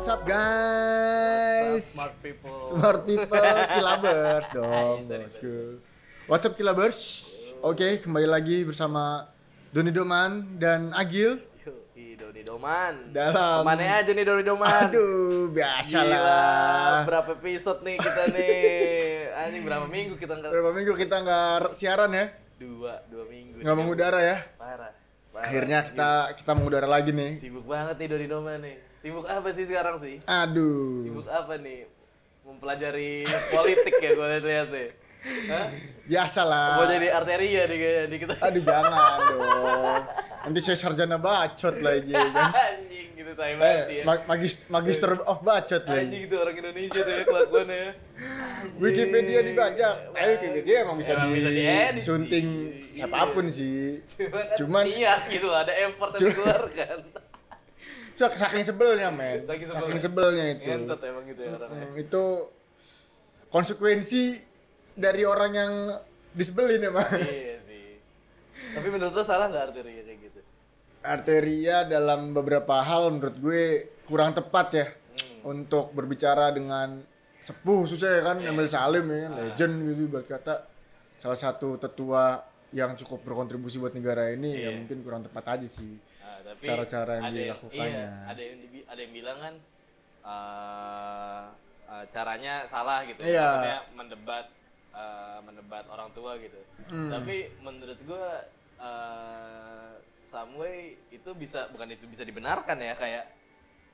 What's up What's guys? up, smart people. Smart people, kilabers dong bosku. What's up kilabers? Oke, kembali lagi bersama Doni Doman dan Agil. Doni Doman. Dalam- Ke mana aja nih Doni Doman? Aduh, biasa Gila, lah. berapa episode nih kita nih? Anjing berapa minggu kita nggak? Berapa minggu kita nggak siaran ya? Dua, dua minggu. Nggak mengudara ya? Parah. Parah. Akhirnya kita kita mengudara lagi nih. Sibuk banget nih Doni Doman nih. Sibuk apa sih sekarang sih? Aduh. Sibuk apa nih? Mempelajari politik ya gue lihat nih. Hah? Biasa lah. Mau jadi arteria nih kayaknya di kita. Aduh jangan dong. Nanti saya sarjana bacot lagi kan. Anjing gitu tai banget sih Eh, ya. ma- magis- magister of bacot Anjing lagi. itu orang Indonesia tuh ya kelakuannya. Anjing. Wikipedia dibajak. Tapi Wikipedia emang bisa Emang bisa diedit disunting sih. siapa pun Iya. sih. Cuman, Cuman- niat gitu ada effort yang dikeluarkan. So, saking sebelnya men. Saking sebelnya. sebelnya itu. Ngentot emang gitu ya orangnya. Hmm, itu konsekuensi dari orang yang disebelin emang. iya sih. Tapi menurut lo salah nggak arteria kayak gitu? Arteria dalam beberapa hal menurut gue kurang tepat ya Hmm. untuk berbicara dengan sepuh khususnya ya kan Iya. Emil Salim ya kan Ah. legend gitu kata salah satu tetua yang cukup berkontribusi buat negara ini ya Iya. mungkin kurang tepat aja sih Nah, tapi Cara-cara yang dilakukannya. Iya, ada yang dibi- ada yang bilang kan eh, eh, caranya salah gitu. Iya. Maksudnya mendebat eh, mendebat orang tua gitu. Hmm. Tapi menurut gua eh Samway itu bisa bukan itu bisa dibenarkan ya kayak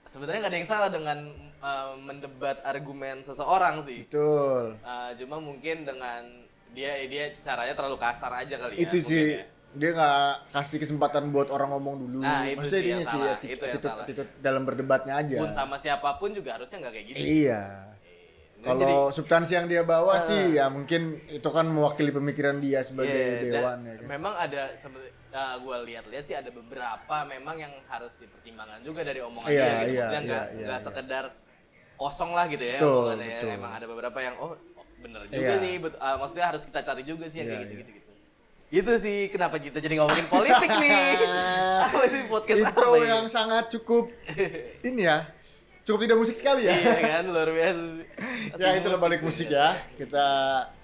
sebenarnya nggak ada yang salah dengan eh, mendebat argumen seseorang sih. betul Eh, cuma mungkin dengan dia dia caranya terlalu kasar aja kali ya. itu mungkin sih ya. dia nggak kasih kesempatan buat orang ngomong dulu Nah, itu maksudnya sih yang sih salah. attitude, Itu yang salah. attitude dalam berdebatnya aja Pun sama siapa pun juga harusnya nggak kayak gitu. iya kalau substansi yang dia bawa Ah. sih ya mungkin itu kan mewakili pemikiran dia sebagai Iya, dan dewan ya kan Memang ada seperti gue lihat-lihat sih ada beberapa memang yang harus dipertimbangkan juga dari omongan Iya, dia gitu. iya, Maksudnya iya, nggak iya, nggak iya. sekedar kosong lah gitu ya Betul, omongannya ya. betul. Emang ada beberapa yang oh bener juga Iya. nih. bet- ah, maksudnya harus kita cari juga sih yang Iya, kayak iya. gitu-gitu gitu. Itu sih kenapa kita jadi ngomongin politik nih. Apa ini podcast intro apa ya? yang sangat cukup ini ya cukup tidak musik sekali ya iya kan luar biasa sih. ya itulah balik musik ya kita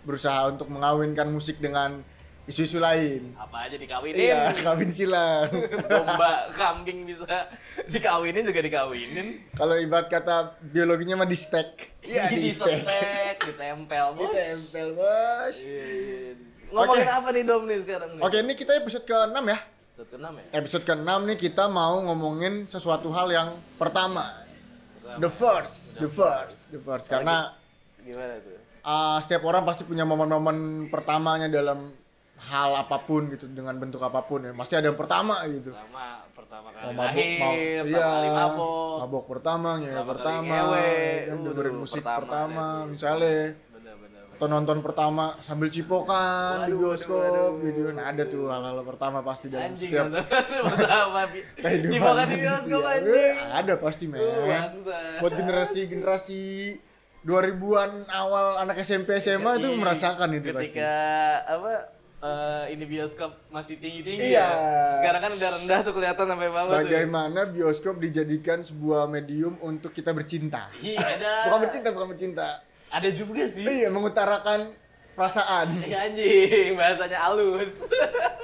berusaha untuk mengawinkan musik dengan isu-isu lain Apa aja dikawinin. iya kawin silang Domba, kambing bisa dikawinin juga dikawinin. kalau ibarat kata biologinya mah di stack iya di stack disetek, ditempel, bos. ditempel bos Iya, iya. Ngomongin Oke. apa nih Dom nih sekarang oke ini kita episode ke-6 ya Episode ke-6 ya? episode ke-6 nih kita mau ngomongin sesuatu hal yang pertama the first the first the first karena Gimana tuh? uh, setiap orang pasti punya momen-momen pertamanya dalam hal apa pun gitu dengan bentuk apa pun ya pasti ada yang pertama gitu Pertama, pertama kali Mau mabuk, lahir, mau- pertama iya, kali mabok. mabok pertama, ngewe Pertama ngewe. kan Uh, dengerin musik pertama, pertama, ya. misalnya nonton pertama sambil cipokan di bioskop waduh. gitu kan ada tuh hal-hal pertama pasti dalam Anjing, setiap pertama. Cipokan di bioskop anjing. Eh, ada pasti men Uh, buat generasi-generasi 2000-an awal anak SMP SMA itu Iya, merasakan itu pasti ketika apa eh, ini bioskop masih tinggi tinggi Iya. ya. Sekarang kan udah rendah tuh kelihatan sampai bawah tuh. bagaimana bioskop dijadikan sebuah medium untuk kita bercinta Iya ada. bukan bercinta bukan bercinta Ada juga sih. iya mengutarakan perasaan Iya anjing, bahasanya halus.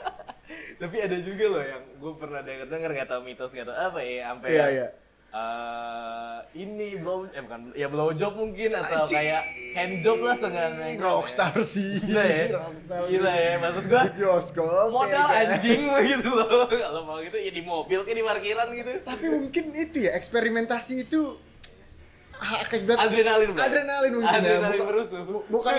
Tapi ada juga loh yang gue pernah denger denger nggak tahu mitos nggak tahu apa ya sampai iya iya eh, ini blow eh bukan ya blow job mungkin atau Anjing. kayak hand job lah seenggaknya rockstar sih Gila ya. rockstar Gila ya, maksud gua bioskop modal ya kan? anjing lah gitu loh. Kalau mau gitu ya di mobil kayak di parkiran gitu. tapi mungkin itu ya eksperimentasi itu akibat Adrenalin, Bro. adrenalin mungkin ya Adrenalin Bukan- merusuh. bu- bukan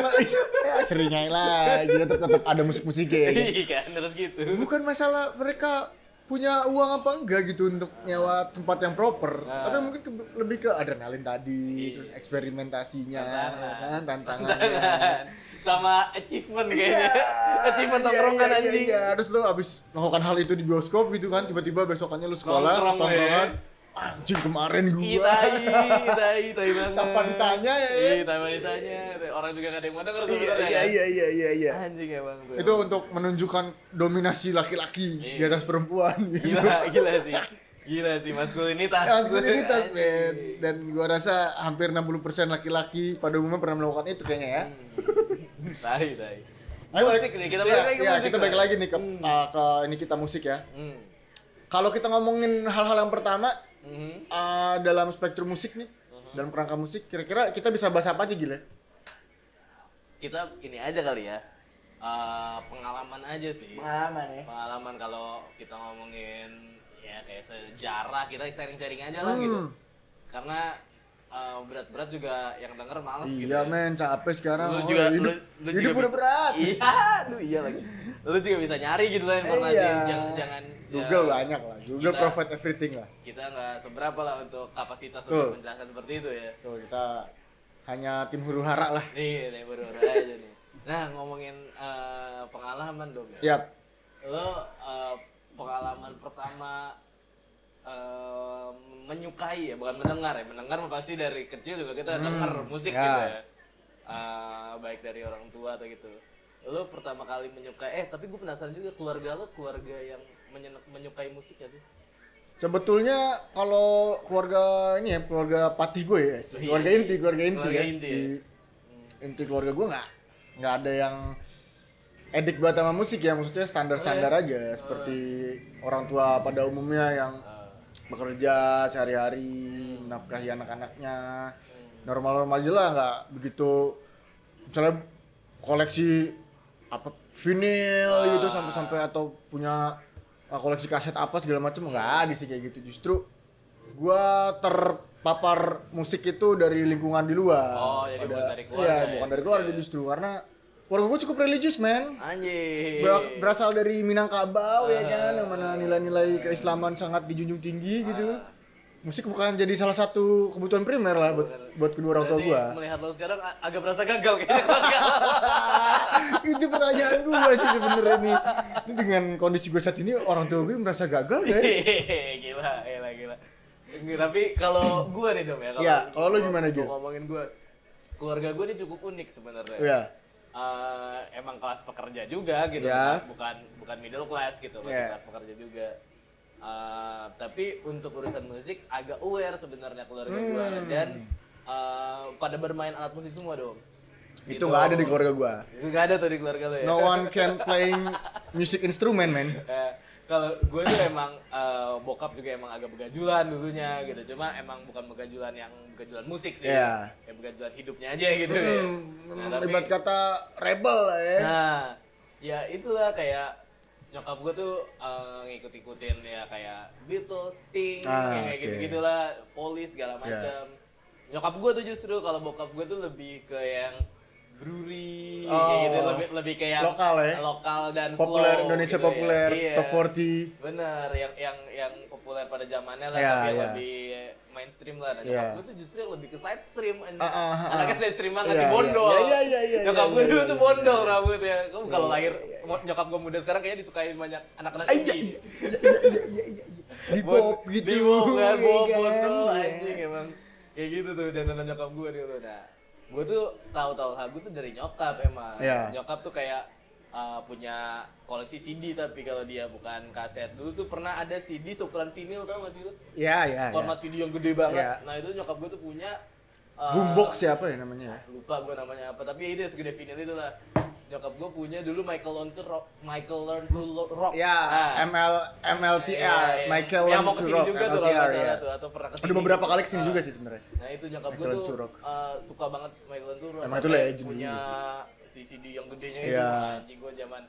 ya seringnya lah gitu tetap, ada musik-musiknya ya kan? Iya kan, terus gitu. bukan masalah mereka punya uang apa enggak gitu untuk nyewa tempat yang proper Nah. tapi mungkin ke- lebih ke adrenalin tadi Iya. terus eksperimentasinya Tantangan. ya kan tantangannya Sama achievement kayaknya. Iya, achievement iya, tongkrongan iya, anjing. Iya, terus lu abis melakukan hal itu di bioskop gitu kan, tiba-tiba besokannya lu sekolah, tongkrongan, ya. Anjing kemarin gua. tai, tai, tai banget. Kapan ditanya ya, ya? Iya, kapan ditanya. Orang juga gak ada yang mau denger Iya, sebenarnya. iya, kan? iya, iya, iya, iya. Anjing emang tuh. Itu untuk menunjukkan dominasi laki-laki di Iya. atas perempuan gitu. gila, gila sih. Gila sih maskulinitas. maskulinitas men dan gua rasa hampir 60% laki-laki pada umumnya pernah melakukan itu kayaknya ya Hmm. Tai, tai. Ayo, Musik nih, kita balik Iya, lagi ke iya, musik kita balik lagi nih ke, Hmm. uh, ke ini kita musik ya Hmm. kalau kita ngomongin hal-hal yang pertama Mhm. uh, dalam spektrum musik nih Mhm. dalam kerangka musik kira-kira kita bisa bahas apa aja gila Kita ini aja kali ya. Eh, pengalaman aja sih. pengalaman ya Pengalaman kalau kita ngomongin ya kayak sejarah kita sharing-sharing aja lah gitu. Hmm. Karena eh, berat-berat juga yang denger males gitu. iya ya. men capek sekarang Lu Oh, juga hidup, lu, lu hidup juga udah bisa- berat Iya, aduh iya lagi. Lu juga bisa nyari gitu lah informasi. Iya. Jangan jangan Google ya, banyak lah Google Kita- provide everything lah Kita nggak seberapa lah untuk kapasitas Tuh. untuk menjelaskan seperti itu ya. Tuh, kita hanya tim huru hara lah Iya, nih baru aja nih. Nah, ngomongin eh, pengalaman dong ya. Yap. Lo eh, pengalaman pertama eh, menyukai ya, bukan mendengar ya. Mendengar pasti dari kecil juga kita Hmm, denger musik ya. gitu ya. Eh, baik dari orang tua atau gitu. Lo pertama kali menyukai eh tapi gue penasaran juga keluarga lo keluarga yang menyukai musik gak sih? Sebetulnya kalau keluarga ini ya keluarga patih gue ya, Iya. keluarga inti, keluarga inti Keluarga ya. inti ya. Di Hmm. inti keluarga gue nggak nggak ada yang edik banget sama musik ya, maksudnya standar-standar Oh, aja seperti orang tua pada umumnya yang Eh, bekerja sehari-hari, menafkahi anak-anaknya. hmm. Normal-normal aja lah nggak begitu misalnya koleksi apa vinil Ah. gitu sampai-sampai atau punya uh, koleksi kaset apa segala macam nggak ada sih kayak gitu justru gua terpapar musik itu dari lingkungan di luar Oh, jadi bukan dari keluarga iya ya, bukan dari keluarga ya. justru karena keluarga gua cukup religius men Anjing. Ber- berasal dari Minangkabau ya Ah. kan yang mana nilai-nilai keislaman sangat dijunjung tinggi gitu Ah. musik bukan jadi salah satu kebutuhan primer lah buat buat kedua orang tua gua melihat lo sekarang a- agak berasa gagal kayaknya itu pertanyaan gua sih sebenarnya nih ini dengan kondisi gua saat ini orang tua gue merasa gagal ya gila, gila, gila. Tapi kalau gue nih dong ya, kalau Iya, kalau lo gimana, Gil? ngomongin gue, keluarga gue ini cukup unik sebenarnya. ya Eh, emang kelas pekerja juga gitu, Iya. bukan bukan middle class gitu, masih Iya. kelas pekerja juga. Eh, tapi untuk urusan musik agak aware sebenarnya keluarga gue Hmm. dan eh, pada bermain alat musik semua dong. itu Gitu. nggak ada di keluarga gua Itu nggak ada tuh di keluarga lo ya. no one can playing music instrument man Eh, kalau gue tuh emang eh, bokap juga emang agak begajulan dulunya gitu cuma emang bukan begajulan yang begajulan musik sih Iya. ya begajulan hidupnya aja gitu ya hmm, Nah, tapi- ibarat kata rebel lah ya nah ya itulah kayak nyokap gue tuh eh, ngikut-ikutin ya kayak Beatles, Sting, Ah, kayak oke. gitu-gitulah, Police segala Iya. macam. Nyokap gue tuh justru kalau bokap gue tuh lebih ke yang brewery Oh. kayak gitu, lebih lebih ke yang Lokal ya? lokal dan populer slow Indonesia gitu ya. populer Iya. top 40 Bener, yang yang yang populer pada zamannya lah, Iya, tapi iya. lebih mainstream lah. Nah, Iya. nyokap gue tuh justru yang lebih ke side stream. Ah, ah, ah, Anaknya ah. side stream banget Iya, sih iya. bondol. Iya, iya, iya, Nyokap iya, gue iya, dulu iya, tuh iya. bondol rambutnya. Kamu kalau Iya, lahir, iya, iya. mo- nyokap gue muda sekarang kayaknya disukain banyak anak-anak iya, indie. iya, iya, iya, iya, iya, iya. di pop gitu Di pop kan, ya pop bondol, Iya. anjing emang. Kayak gitu tuh, dan nyokap gue dulu. Nah, gue tuh tahu-tahu lagu tuh dari nyokap emang. Iya. Nyokap tuh kayak uh, punya koleksi CD tapi kalau dia bukan kaset dulu tuh pernah ada CD seukuran vinil tau gak sih lu? Iya, iya, iya. Format CD yang gede banget. Iya. Nah itu nyokap gue tuh punya uh, Boombox siapa ya namanya? lupa gue namanya apa tapi ya itu ya segede vinil itu lah. Nyokap gue punya dulu Michael Learn to Rock, Michael Learn to Lo- Rock. Ya, Nah, ML MLTR, iya, iya. Michael mau Learn to Rock, juga tuh kalau MLTR, nggak salah ya. tuh atau pernah ke sini. Ada beberapa kali ke sini Ah. juga sih sebenarnya. Nah itu nyokap gue tuh uh, suka banget Michael Surrock. Emang itu legend punya dulu si CD yang gedenya Iya. itu. Anjing gue zaman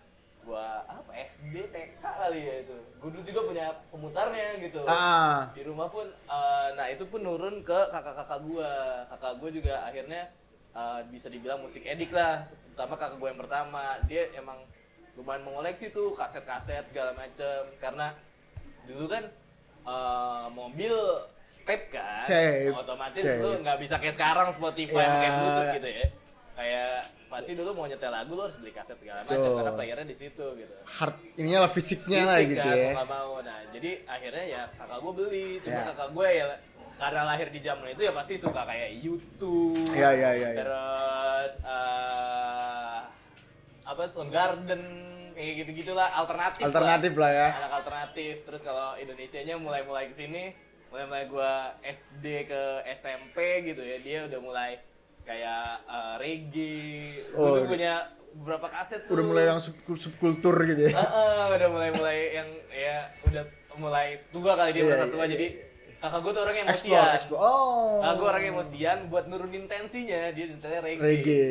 gua apa SD TK kali ya itu. Gue dulu juga punya pemutarnya gitu. Ah, Di rumah pun uh, nah itu pun nurun ke kakak-kakak gua. Kakak gua juga akhirnya uh, bisa dibilang musik edik lah. Terutama kakak gua yang pertama. Dia emang lumayan mengoleksi tuh kaset-kaset segala macem karena dulu kan uh, mobil tape kan Tape, otomatis tape. lu nggak bisa kayak sekarang Spotify Ya. pakai bluetooth gitu ya kayak pasti dulu mau nyetel lagu lu harus beli kaset segala macam Betul. karena playernya di situ gitu hard ininya lah fisiknya lah Fisik gitu kan, ya. mau mau nah jadi akhirnya ya kakak gue beli cuma Ya. kakak gue ya karena lahir di zaman itu ya pasti suka kayak YouTube Iya, iya, iya, iya. terus eh apa Soundgarden kayak gitu gitulah alternatif lah. Alternatif lah ya. anak alternatif terus kalau Indonesianya mulai mulai ke sini mulai mulai gua SD ke SMP gitu ya dia udah mulai kayak eh, reggae Oh, tuh udah- punya beberapa kaset tuh Udah mulai yang sub subkultur gitu ya. Heeh, udah mulai mulai yang ya udah mulai tua kali dia Iya, merasa iya, tua iya. jadi kakak gua tuh orang emosian explore. Oh. kakak gua orang emosian buat nurunin tensinya dia nyetelnya reggae, reggae.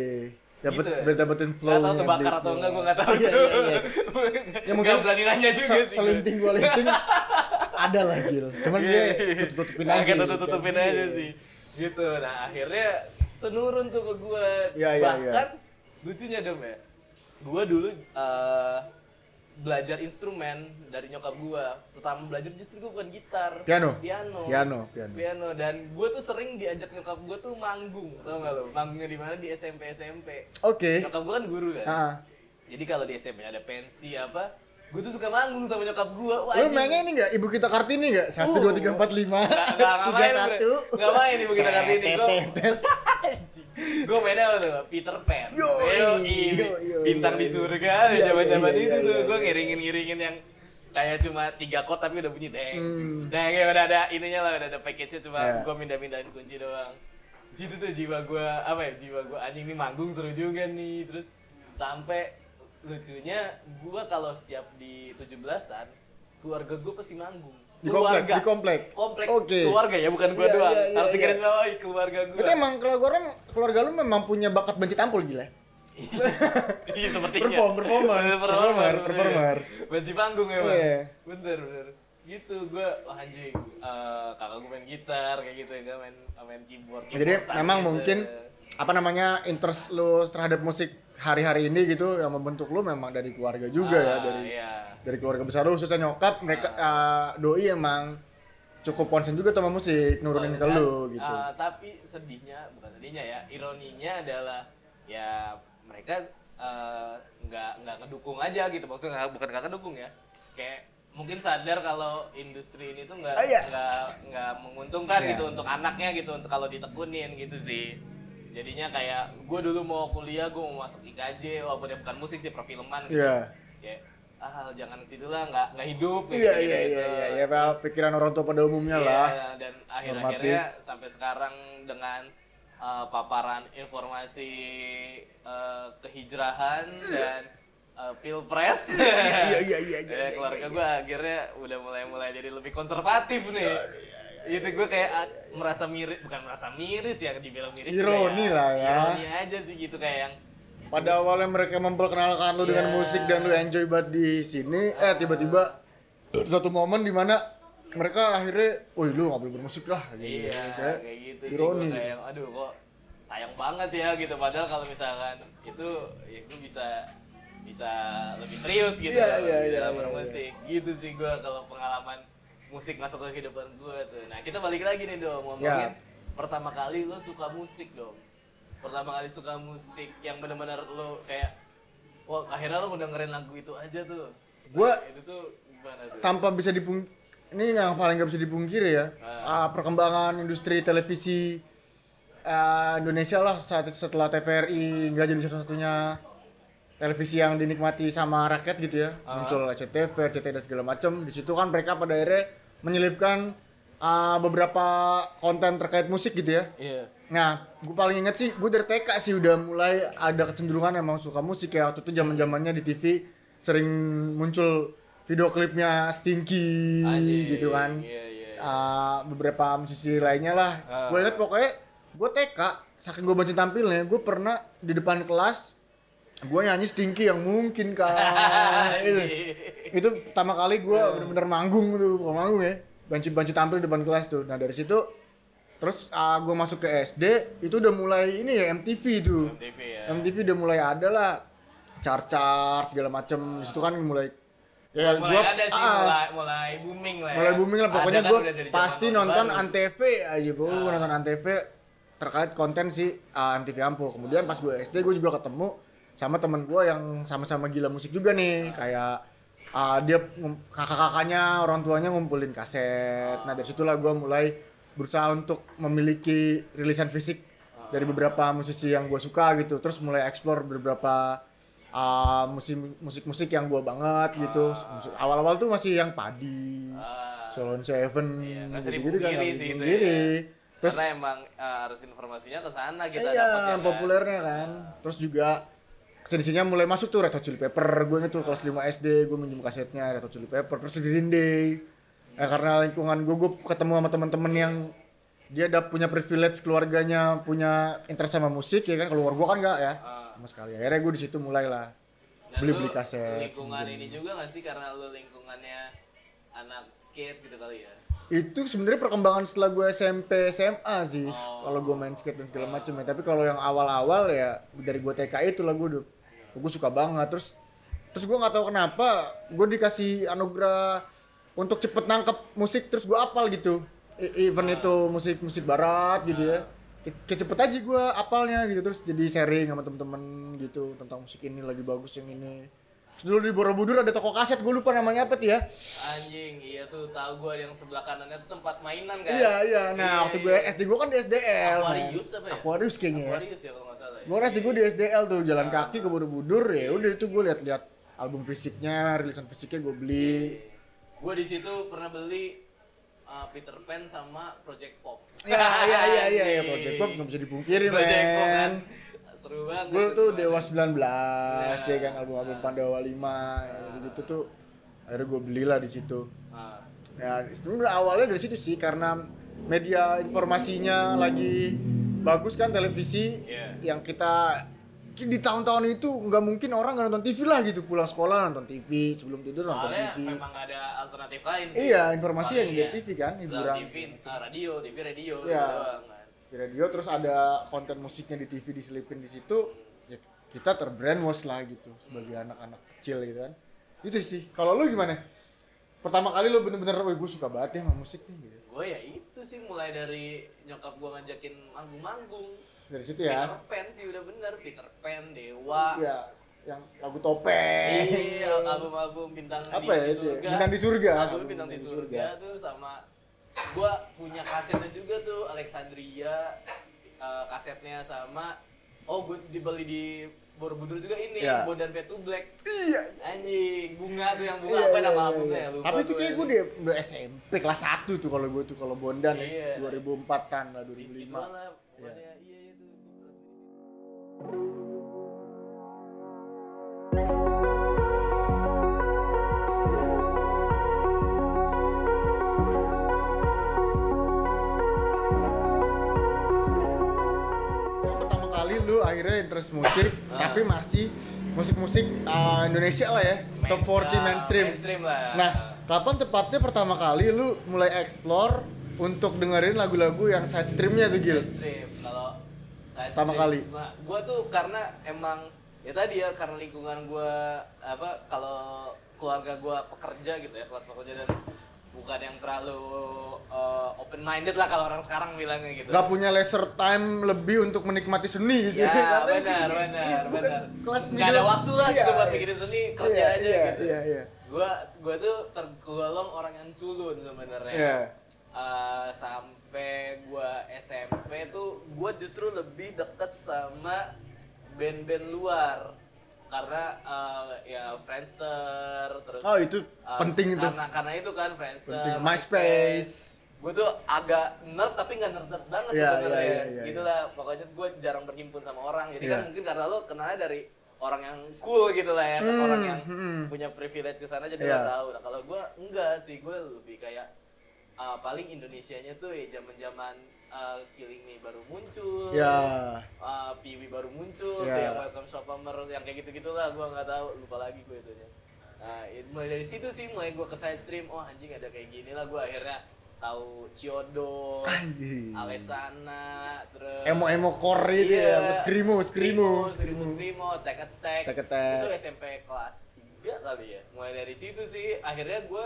Dapat Gitu. dapetin flow. Gak tau tuh bakar atau enggak, gue gak tau Iya, iya, iya. Ya, mungkin Gak berani nanya juga sih Selinting dua linting ada lah Gil. Cuman dia tutup-tutupin Nah, aja. kita gitu. tutupin Iya. aja sih Gitu, nah akhirnya tuh nurun tuh ke gue Iya, iya, Bahkan lucunya dong ya. Gue dulu eh, belajar instrumen dari nyokap gue Pertama belajar justru gue bukan gitar. Piano? Piano. Piano, piano. Piano. Dan gue tuh sering diajak nyokap gue tuh manggung tau gak lo? Manggungnya di mana? Di SMP SMP Oke. nyokap gue kan guru kan? Ah. jadi kalau di SMP ada pensi apa gue tuh suka manggung sama nyokap gue wah Lu mainnya ini enggak? Ibu kita Kartini? Satu dua tiga empat lima. Nggak- nggak- nggak tiga main, ibu kita Kartini. Gue mainnya apa tuh? Peter Pan. Yo, Yo, yo, yo, bintang di surga Iya, zaman zaman iya, itu iya, tuh. iya, gue iya. ngiringin ngiringin yang kayak cuma tiga chord tapi udah bunyi deng Hmm. deng ya udah ada ininya lah udah ada package nya cuma Iya. gue mindah mindahin kunci doang. Di situ tuh jiwa gue apa ya jiwa gue anjing nih manggung seru juga nih. Terus sampai lucunya gue kalau setiap di 17-an keluarga gue pasti manggung Di komplek, di komplek. komplek Oke. keluarga ya bukan gue Iya, doang iya, iya, harus iya. digarisbawahi keluarga gue Itu emang keluarga orang keluarga lu memang punya bakat benci tampil gila. iya sepertinya Perform, performance, performer, performer. Banci panggung bang Iya. bener bener gitu gue wah anjing eh, kakak gue main gitar kayak gitu ya gue main main keyboard Jadi keyboardan memang gitu. mungkin apa namanya interest lu terhadap musik hari-hari ini gitu yang membentuk lu memang dari keluarga juga ya Ah, dari iya. dari keluarga besar lu khususnya nyokap mereka eh, doi emang cukup konsen juga sama musik nurunin ke Dan, lu gitu. eh, tapi sedihnya bukan sedihnya ya ironinya adalah ya mereka nggak nggak ngedukung aja gitu maksudnya nggak- bukan nggak ngedukung ya kayak mungkin sadar kalau industri ini tuh nggak Ah, iya. nggak nggak menguntungkan Iya. gitu untuk anaknya gitu untuk kalau ditekunin gitu sih jadinya kayak gue dulu mau kuliah gue mau masuk IKJ walaupun ya bukan musik sih perfilman gitu Iya. kayak ah jangan situ lah nggak nggak hidup Iya gitu, iya gitu. iya iya ya pikiran orang tua pada umumnya Iya, lah. dan akhir-akhirnya sampai sekarang dengan uh, paparan informasi uh, kehijrahan dan uh, pilpres, Iya, iya, iya, iya, ya, iya, keluarga iya, gue akhirnya udah mulai-mulai jadi lebih konservatif nih. Itu gue kayak uh, merasa miris, bukan merasa miris ya, dibilang miris Ironi lah ya. Ironi aja sih gitu kayak yang Pada awalnya mereka memperkenalkan lu dengan Iya. musik dan lu enjoy banget di sini, eh tiba-tiba satu momen di mana mereka akhirnya, woi lu nggak boleh bermusik lah. gitu. Iya, Kayak kayak gitu sih ironi. gue kayak aduh kok sayang banget ya gitu padahal kalau misalkan itu ya gue bisa bisa lebih serius gitu Iya, kalau iya, di iya, dalam iya, bermusik gitu sih gue kalau pengalaman musik masuk ke kehidupan gue tuh. Nah kita balik lagi nih dong ngomongin Iya. pertama kali lo suka musik dong pertama kali suka musik yang benar-benar lo kayak wah akhirnya lo dengerin lagu itu aja tuh. Gua- Nah, itu tuh gimana tuh? tanpa bisa dipung ini yang paling nggak bisa dipungkiri ya. Ah. ah, perkembangan industri televisi ah, Indonesia lah saat setelah TVRI nggak jadi satu-satunya televisi yang dinikmati sama rakyat gitu ya. Ah. muncul SCTV, RCTI dan segala macam di situ kan mereka pada akhirnya menyelipkan ah, beberapa konten terkait musik gitu ya iya Nah, gue paling inget sih, gue dari TK sih udah mulai ada kecenderungan emang suka musik ya. Waktu itu zaman zamannya di TV sering muncul video klipnya Stinky Anjing, gitu kan. iya iya iya. Ah, beberapa musisi lainnya lah. Ah. Gue inget pokoknya gue TK, saking gue baca tampilnya, gue pernah di depan kelas gue nyanyi Stinky yang mungkin kan itu, itu pertama kali gue bener-bener manggung tuh bukan manggung ya. Banci-banci tampil di depan kelas tuh. Nah dari situ terus gue masuk ke SD itu udah mulai ini ya MTV tuh. TV ya. MTV udah mulai ada lah. Chart-chart segala macem. Di situ kan mulai ya mulai gua ada sih ah, mulai mulai booming lah ya. mulai booming lah. Pokoknya kan gue pasti nonton Baru. antv aja gue Ah. nonton antv terkait konten si uh, MTV Ampuh. Kemudian pas gue SD gue juga ketemu sama temen gue yang sama-sama gila musik juga nih. Kayak uh, dia kakak-kakaknya orang tuanya ngumpulin kaset. Nah dari situlah gue mulai berusaha untuk memiliki rilisan fisik dari beberapa musisi yang gue suka gitu. Terus mulai explore beberapa ah, musik musik musik yang gua banget gitu. Ah. Awal-awal tuh masih yang padi Solon Seven Iya, gitu-gitu kan, sih itu dipungkiri. terus karena emang uh, harus informasinya ke sana kita iya dapatnya kan. populernya kan. Terus juga ke sini sininya mulai masuk tuh Red Hot Chili Pepper. Gue inget tuh kelas 5 SD gue minjem kasetnya Red Hot Chili Pepper terus Green Day. Ya, karena lingkungan gue gue ketemu sama teman-teman yang dia udah punya privilege keluarganya punya interest sama musik ya kan? Keluar gue kan enggak ya. Ah. sama sekali. Akhirnya gue di situ mulai lah. Dan beli-beli lu kaset. lingkungan gitu. ini juga gak sih? Karena lu lingkungannya anak skate gitu kali ya? Itu sebenarnya perkembangan setelah gue SMP SMA sih. Oh. kalau gue main skate dan segala macam ya. Tapi kalau yang awal-awal ya dari gue TK itu lah gue udah gue suka banget. Terus terus gue nggak tahu kenapa gue dikasih anugerah untuk cepet nangkep musik terus gue apal gitu. E- even Ah. itu musik musik barat gitu ya. Ke- kayak cepet aja gue apalnya gitu. Terus jadi sharing sama temen-temen gitu tentang musik ini lagi bagus yang ini dulu di Borobudur ada toko kaset gue lupa namanya apa tuh ya anjing iya tuh tahu gua yang sebelah kanannya tuh tempat mainan kan Iya iya. Nah Iya, waktu gue iya. SD gue kan di SDL. Aquarius apa ya? Aquarius kayaknya ya. Aquarius ya kalau nggak salah ya Gue SD gue di SDL tuh jalan kaki ke Borobudur ya. Udah itu gue lihat-lihat album fisiknya, rilisan fisiknya gue beli. gue di situ pernah beli uh, Peter Pan sama Project Pop Ya iya iya iya ya. Project Pop nggak bisa dipungkiri Project Pop kan. Seru banget Gue tuh? Dewa 19 ya kan Nah. album-album Pandawa 5 ya, gitu tuh akhirnya gue belilah di situ. Ah, Ya itu awalnya dari situ sih karena media informasinya lagi bagus kan televisi Iya. yang kita di tahun-tahun itu nggak mungkin orang nggak nonton TV lah gitu pulang sekolah nonton TV sebelum tidur nonton soalnya TV memang gak ada alternatif lain sih iya informasi yang dari ya, TV kan hiburan TV, ah, radio, TV radio Iya. gitu kan. Di radio terus ada konten musiknya di TV diselipin di situ ya kita terbrainwash lah gitu sebagai anak-anak kecil gitu kan itu sih kalau lu gimana pertama kali lu bener-bener gue suka banget ya sama musik nih gitu Gue ya itu sih mulai dari nyokap gue ngajakin manggung-manggung. dari situ ya Peter Pan sih udah bener, Peter Pan, Dewa. Iya, yang lagu topeng. Iya, album-album bintang Apa di, ya di ya? surga. Bintang di surga. Album Album bintang di Bintang di surga tuh sama gua punya kasetnya juga tuh Alexandria eh, kasetnya sama oh gue dibeli di Borobudur juga ini Iya. Bondan to Black Iya. anjing bunga tuh yang bunga Iya, apa iya, nama iya, albumnya iya. ya lupa Tapi itu kayak gue gue udah, udah SMP kelas 1 tuh kalau gue tuh kalau Bondan Iya. ya. 2004-an lah, di situ 2005. lah iya itu Itu interest musik, Ah. tapi masih musik-musik uh, Indonesia lah ya. Top 40 Ah, mainstream. mainstream lah Nah, kapan tepatnya pertama kali lu mulai explore untuk dengerin lagu-lagu yang side streamnya tuh Gil? Mainstream. Kalau saya Pertama kali. Nah, gua tuh karena emang ya tadi ya karena lingkungan gua apa kalau keluarga gua pekerja gitu ya, kelas pekerja dan bukan yang terlalu open minded lah kalau orang sekarang bilangnya gitu. Gak punya leisure time lebih untuk menikmati seni gitu Ya, benar, ini benar, bukan benar. Kelas Nggak ada waktu lah Iya, gitu buat iya. mikirin seni, kerja Iya, aja iya, gitu. Iya, iya. Gua gua tuh tergolong orang yang culun sebenarnya. Iya. Eh, sampai gua SMP tuh gua justru lebih deket sama band-band luar karena eh, ya Friendster terus Oh, itu eh, penting itu. karena karena itu kan Friendster Penting. MySpace. gue tuh agak nerd tapi nggak nerd nerd banget Iya, sebenarnya iya, iya, iya, gitulah pokoknya gue jarang berhimpun sama orang jadi Iya. kan mungkin karena lo kenalnya dari orang yang cool gitu lah ya Hmm, orang yang hmm. punya privilege ke sana jadi Iya. lo tahu nah kalau gue enggak sih gue lebih kayak uh, paling Indonesianya tuh ya zaman zaman Killing Me baru muncul Ya. uh, Piwi baru muncul, tuh yang Welcome Sopamer, yang kayak gitu-gitu lah, gue nggak tahu, lupa lagi gue itunya. Nah, it- mulai dari situ sih, mulai gue ke side stream, oh anjing ada kayak gini lah, gue akhirnya tahu Anjing. Alesana, terus Emo-emo core itu ya. Skrimo, Skrimo. Skrimo, Skrimo, Tek. Tek Attack. Itu SMP kelas 3 kali ya. Mulai dari situ sih, akhirnya gue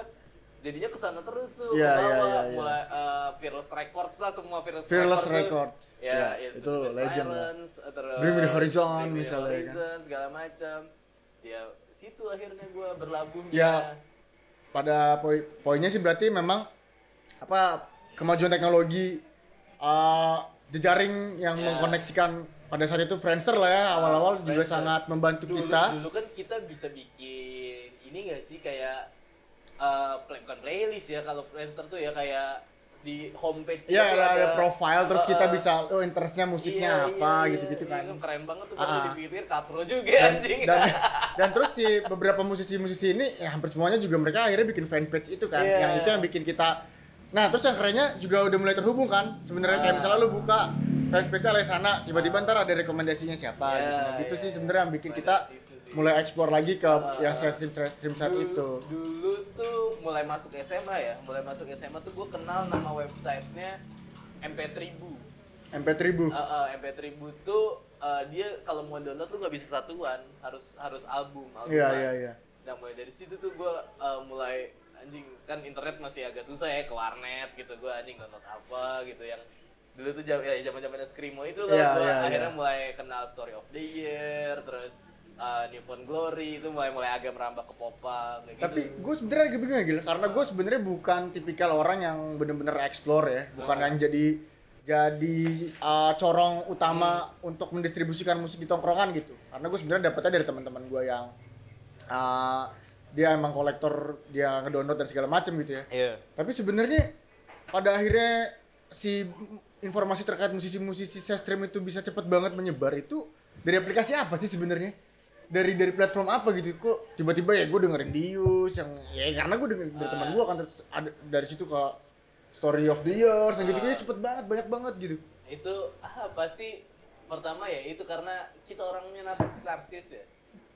jadinya ke sana terus tuh ke iya, bawah. iya, iya. mulai uh, Fearless Records lah semua Fearless, Fearless Records tuh. Records. ya, Ya, ya itu legend. Sirens, terus Bring Me The Horizon Bring Me The misalnya, kan. Horizon, segala macam ya situ akhirnya gue berlabuh Ya. Pada poi- poinnya sih berarti memang apa kemajuan teknologi uh, jejaring yang Ya. mengkoneksikan pada saat itu Friendster lah ya awal-awal juga Friendster. sangat membantu dulu, kita dulu kan kita bisa bikin ini gak sih kayak eh play, bukan playlist ya kalau Friendster tuh ya kayak di homepage kita Iya tuh ada, ada profile terus kita Uh, bisa oh interestnya musiknya Iya, apa iya, gitu-gitu iya. kan. Itu keren banget tuh kalau ah. dipikir katro juga Dan, anjing. dan, dan terus si beberapa musisi-musisi ini ya hampir semuanya juga mereka akhirnya bikin fanpage itu kan. Iya. Yang itu yang bikin kita Nah, terus yang kerennya juga udah mulai terhubung kan. Sebenarnya kayak Ah. misalnya lu buka fanpage alay sana, tiba-tiba ntar ada rekomendasinya siapa Iya, gitu. Nah, gitu iya, sih iya. sebenarnya yang bikin kita. Mulai explore lagi ke Ah. yang stream stream dulu, itu. Dulu tuh mulai masuk SMA ya, mulai masuk SMA tuh gue kenal nama websitenya MP3000. MP3 bu. Uh, uh, MP3000 tuh uh, dia kalau mau download tuh nggak bisa satuan, harus harus album. album Iya iya iya. Nah mulai dari situ tuh gue uh, mulai anjing kan internet masih agak susah ya ke warnet gitu gue anjing download apa gitu yang dulu tuh jam ya zaman zamannya screamo itu loh Iya, gue iya, akhirnya iya. mulai kenal story of the year terus uh, New Found Glory itu mulai mulai agak merambah ke popang kayak Tapi gitu. gue sebenarnya agak bingung ya Gil, karena gue sebenarnya bukan tipikal orang yang bener-bener explore ya, bukan yang jadi jadi uh, corong utama Hmm. untuk mendistribusikan musik di tongkrongan gitu. Karena gue sebenarnya dapetnya dari teman-teman gue yang uh, dia emang kolektor, dia ngedownload dan segala macem gitu ya. Iya. Tapi sebenarnya pada akhirnya si informasi terkait musisi-musisi stream itu bisa cepet banget menyebar itu dari aplikasi apa sih sebenarnya? Dari dari platform apa gitu? Kok tiba-tiba ya gue dengerin Dius yang ya karena gue denger dari teman gue kan terus ada dari situ ke Story of the Years yang gitu gitu cepet banget banyak banget gitu. itu ah, pasti pertama ya itu karena kita orangnya narsis narsis ya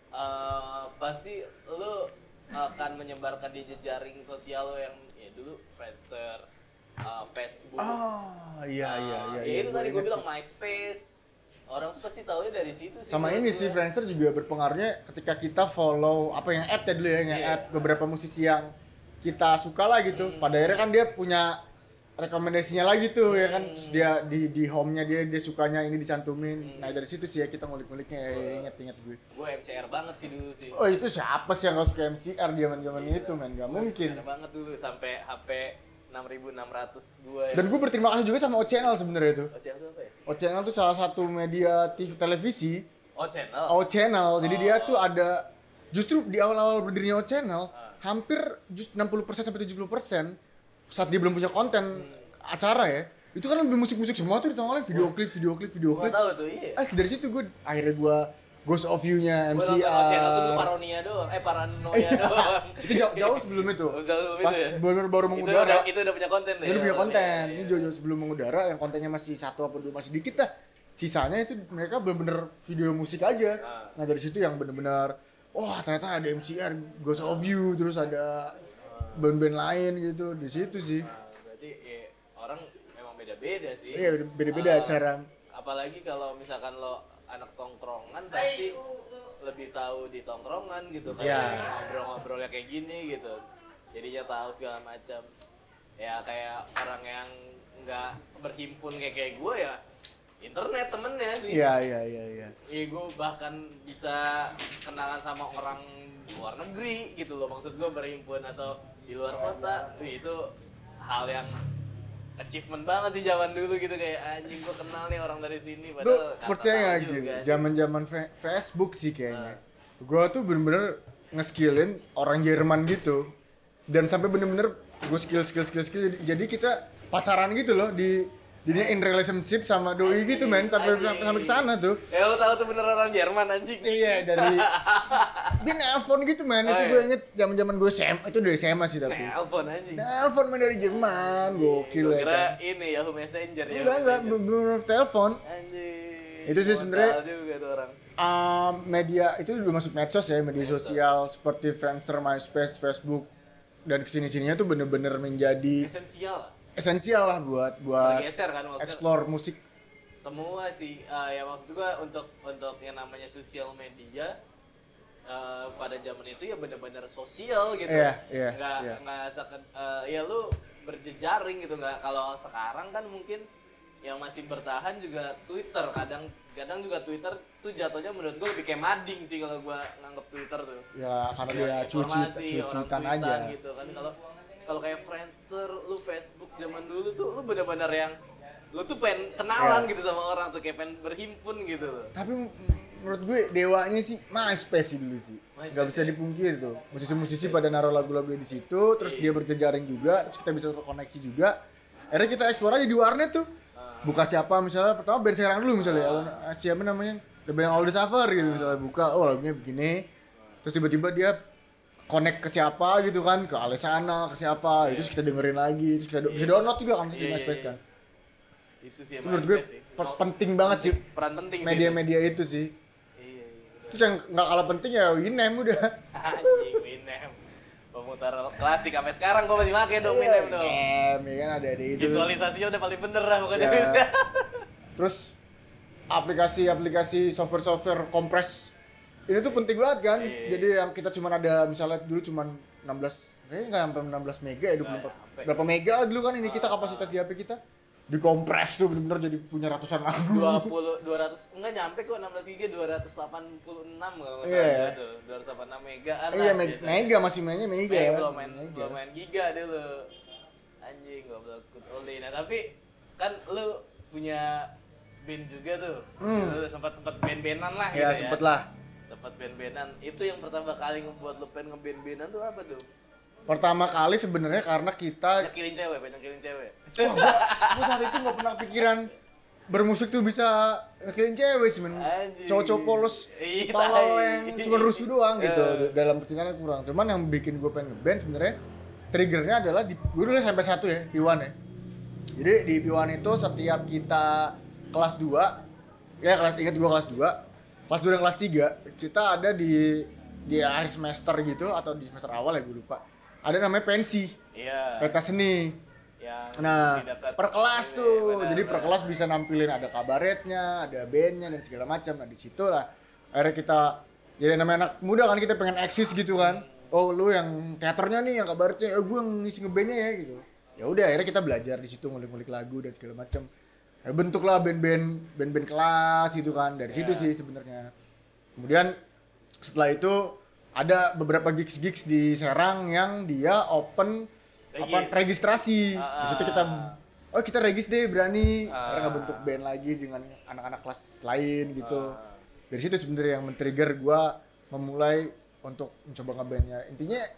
Eh, pasti lu akan menyebarkan di jejaring sosial lo yang ya dulu Friendster eh, Facebook Ah iya iya iya. ya iya, itu gua tadi gue bilang. MySpace orang tuh pasti taunya dari situ sih. Sama ini sih Friendster juga berpengaruhnya ketika kita follow apa yang add ya dulu ya yang Iya. add beberapa musisi yang kita suka lah gitu. Hmm. pada akhirnya kan dia punya rekomendasinya lagi tuh ya kan. Hmm. terus dia di di home-nya dia dia sukanya ini dicantumin. Hmm. nah dari situ sih ya kita ngulik-nguliknya ya, ya, inget inget gue gue MCR banget sih dulu sih. Oh itu siapa sih yang gak suka MCR zaman zaman itu men? Gak mungkin. MCR banget dulu sampai HP 6600 gue dan gue berterima kasih juga sama O Channel sebenarnya itu Oh, channel apa ya? O Channel tuh salah satu media TV televisi Oh, channel. O Channel. Jadi Oh. dia tuh ada justru di awal-awal berdirinya O Channel Ah. hampir just 60% sampai 70% saat dia belum punya konten Hmm. acara ya. Itu kan lebih musik-musik semua tuh ditongolin video klip, video klip, video Gue klip. tahu tuh, iya. Ah, dari situ gue akhirnya gue Ghost of You-nya Gue nonton Oh, channel MCR. paronia doang, eh paranoia Iya. doang. itu jauh, jauh sebelum itu. Oh, sebelum Pas itu ya? baru baru Itu mengudara. udah, itu udah punya konten deh. Jadi punya ya? konten. Iya, Ini iya. jauh-jauh sebelum mengudara yang kontennya masih satu apa dua masih dikit dah. Sisanya itu mereka bener-bener video musik aja. Ah. Nah dari situ yang bener-bener wah ternyata ada MCR, Ghost of You, terus ada band-band lain gitu di situ sih. Nah, berarti ya, orang memang beda-beda sih. Iya beda-beda Ah, cara. Apalagi kalau misalkan lo anak tongkrongan pasti lebih tahu di tongkrongan gitu kan. Iya. ngobrol-ngobrolnya kayak gini gitu. Jadinya tahu segala macam. Ya kayak orang yang nggak berhimpun kayak kayak gue ya internet temennya sih. Iya iya iya iya. Iya gue bahkan bisa kenalan sama orang luar negeri gitu loh. Maksud gue berhimpun atau di luar kota. Itu hal yang achievement banget sih zaman dulu gitu kayak anjing gue kenal nih orang dari sini Lu padahal kata percaya juga, gini? Zaman-zaman Facebook sih kayaknya. Gua tuh bener-bener nge-skillin orang Jerman gitu. Dan sampai bener-bener gue skill skill skill skill jadi kita pasaran gitu loh di Dinya in relationship sama doi gitu men. Sampai sampai ke sana tuh. ya lo tahu tuh beneran orang Jerman anjing. Iya dari dia nelpon gitu men. Oh, itu iya. gue inget zaman zaman gue SMA itu dari SMA sih tapi. nelpon anjing. Nelpon men dari Jerman. Gokil ya kira kan. ini Yahoo Messenger ya Enggak enggak. Bener-bener telepon. anjing. Itu sih sebenarnya- Um, media itu udah masuk medsos ya media sosial seperti Friendster, MySpace, Facebook. Dan ke sini sininya tuh bener-bener menjadi esensial esensial lah buat buat geser kan maksudnya explore musik. semua sih eh, ya maksud gua untuk untuk yang namanya sosial media eh, pada zaman itu ya benar-benar sosial gitu Iya, iya, nggak iya. nggak seket- eh, ya lu berjejaring gitu nggak kalau sekarang kan mungkin yang masih bertahan juga Twitter kadang kadang juga Twitter tuh jatuhnya menurut gua lebih kayak mading sih kalau gua nganggap Twitter tuh Ya karena Ya, dia cuci orang cucitan aja. gitu kan kalau kalau kayak Friendster lu Facebook zaman dulu tuh lu bener-bener yang lu tuh pengen kenalan Iya. gitu sama orang tuh kayak pengen berhimpun gitu loh Tapi menurut gue dewanya sih MySpace sih dulu sih. MySpace, Gak bisa ya? dipungkir tuh. Musisi-musisi pada naruh lagu-lagu di situ, terus Iya. dia berjejaring juga, terus kita bisa terkoneksi juga. Akhirnya kita eksplor aja di warnet tuh. Ah. Buka siapa misalnya pertama band Serang dulu misalnya ya. Siapa namanya? The Band All The Suffer gitu misalnya buka, oh lagunya begini. Terus tiba-tiba dia connect ke siapa gitu kan, ke Alessana, ke siapa, Iya. terus kita dengerin lagi, terus kita do- bisa Iya. download juga kan di Iya, MySpace iya. kan. itu sih Itu menurut gue sih. pe- penting banget sih peran penting sih media-media itu sih. itu. iya iya Terus yang nggak kalah penting ya Winem udah. anjing Winem pemutar klasik sampai sekarang gua masih pakai dong Winem dong Winem, ya kan ada di itu. visualisasinya udah paling bener lah pokoknya Ya. Terus aplikasi-aplikasi software-software kompres ini tuh penting banget kan. Iya. Jadi yang kita cuma ada misalnya dulu cuma 16 kayaknya nggak sampai 16 mega ya 24 Nggak sampai. berapa mega dulu kan ini kita Ah. kapasitas di HP kita dikompres tuh bener-bener jadi punya ratusan lagu 20 200 enggak nyampe kok 16 GB 286 kalau nggak Iya. salah gitu 286 megaan iya lah me- biasanya. mega masih mainnya mega ya belum main Mega. belum main giga dulu anjing goblok good old day. nah tapi kan lu punya band juga tuh Hmm. lu sempat sempat band-bandan lah ya gitu sempet lah sempat band-bandan. Itu yang pertama kali ngebuat lu pengen ngeband-bandan tuh apa tuh? Pertama kali sebenarnya karena kita nyekilin cewek pengen nyekilin cewek. Wah, gua, gua saat itu nggak pernah pikiran bermusik tuh bisa ngekilin cewek sih men. Cowok-cowok polos tolol tai. yang cuma rusuh doang gitu. Eh. dalam percintaan kurang. Cuman yang bikin gue pengen ngeband sebenarnya triggernya adalah di gue dulu sampai satu ya P1 ya. Jadi di P1 itu setiap kita kelas 2 ya kelas ingat gue kelas 2 2 dan kelas 3 kita ada di di akhir semester gitu atau di semester awal ya gue lupa ada namanya pensi iya pentas seni yang Nah, per kelas ini, tuh. benar, Jadi per kelas bisa nampilin ada kabaretnya, ada bandnya dan segala macam. Nah, di situ lah akhirnya kita jadi namanya anak muda kan kita pengen eksis gitu kan. Oh, lu yang teaternya nih, yang kabaretnya, eh gue yang ngisi ngebandnya ya gitu. Ya udah akhirnya kita belajar di situ ngulik-ngulik lagu dan segala macam. Ya bentuklah band-band band-band kelas gitu kan. Dari situ Ya. sih sebenarnya. Kemudian setelah itu ada beberapa gigs-gigs di Serang yang dia open apa Regis. registrasi. Ah, Di situ kita oh kita regis deh berani. Ah. Akhirnya ngebentuk band lagi dengan anak-anak kelas lain gitu. Ah. Dari situ sebenarnya yang men-trigger gua memulai untuk mencoba ngebandnya. Intinya eh,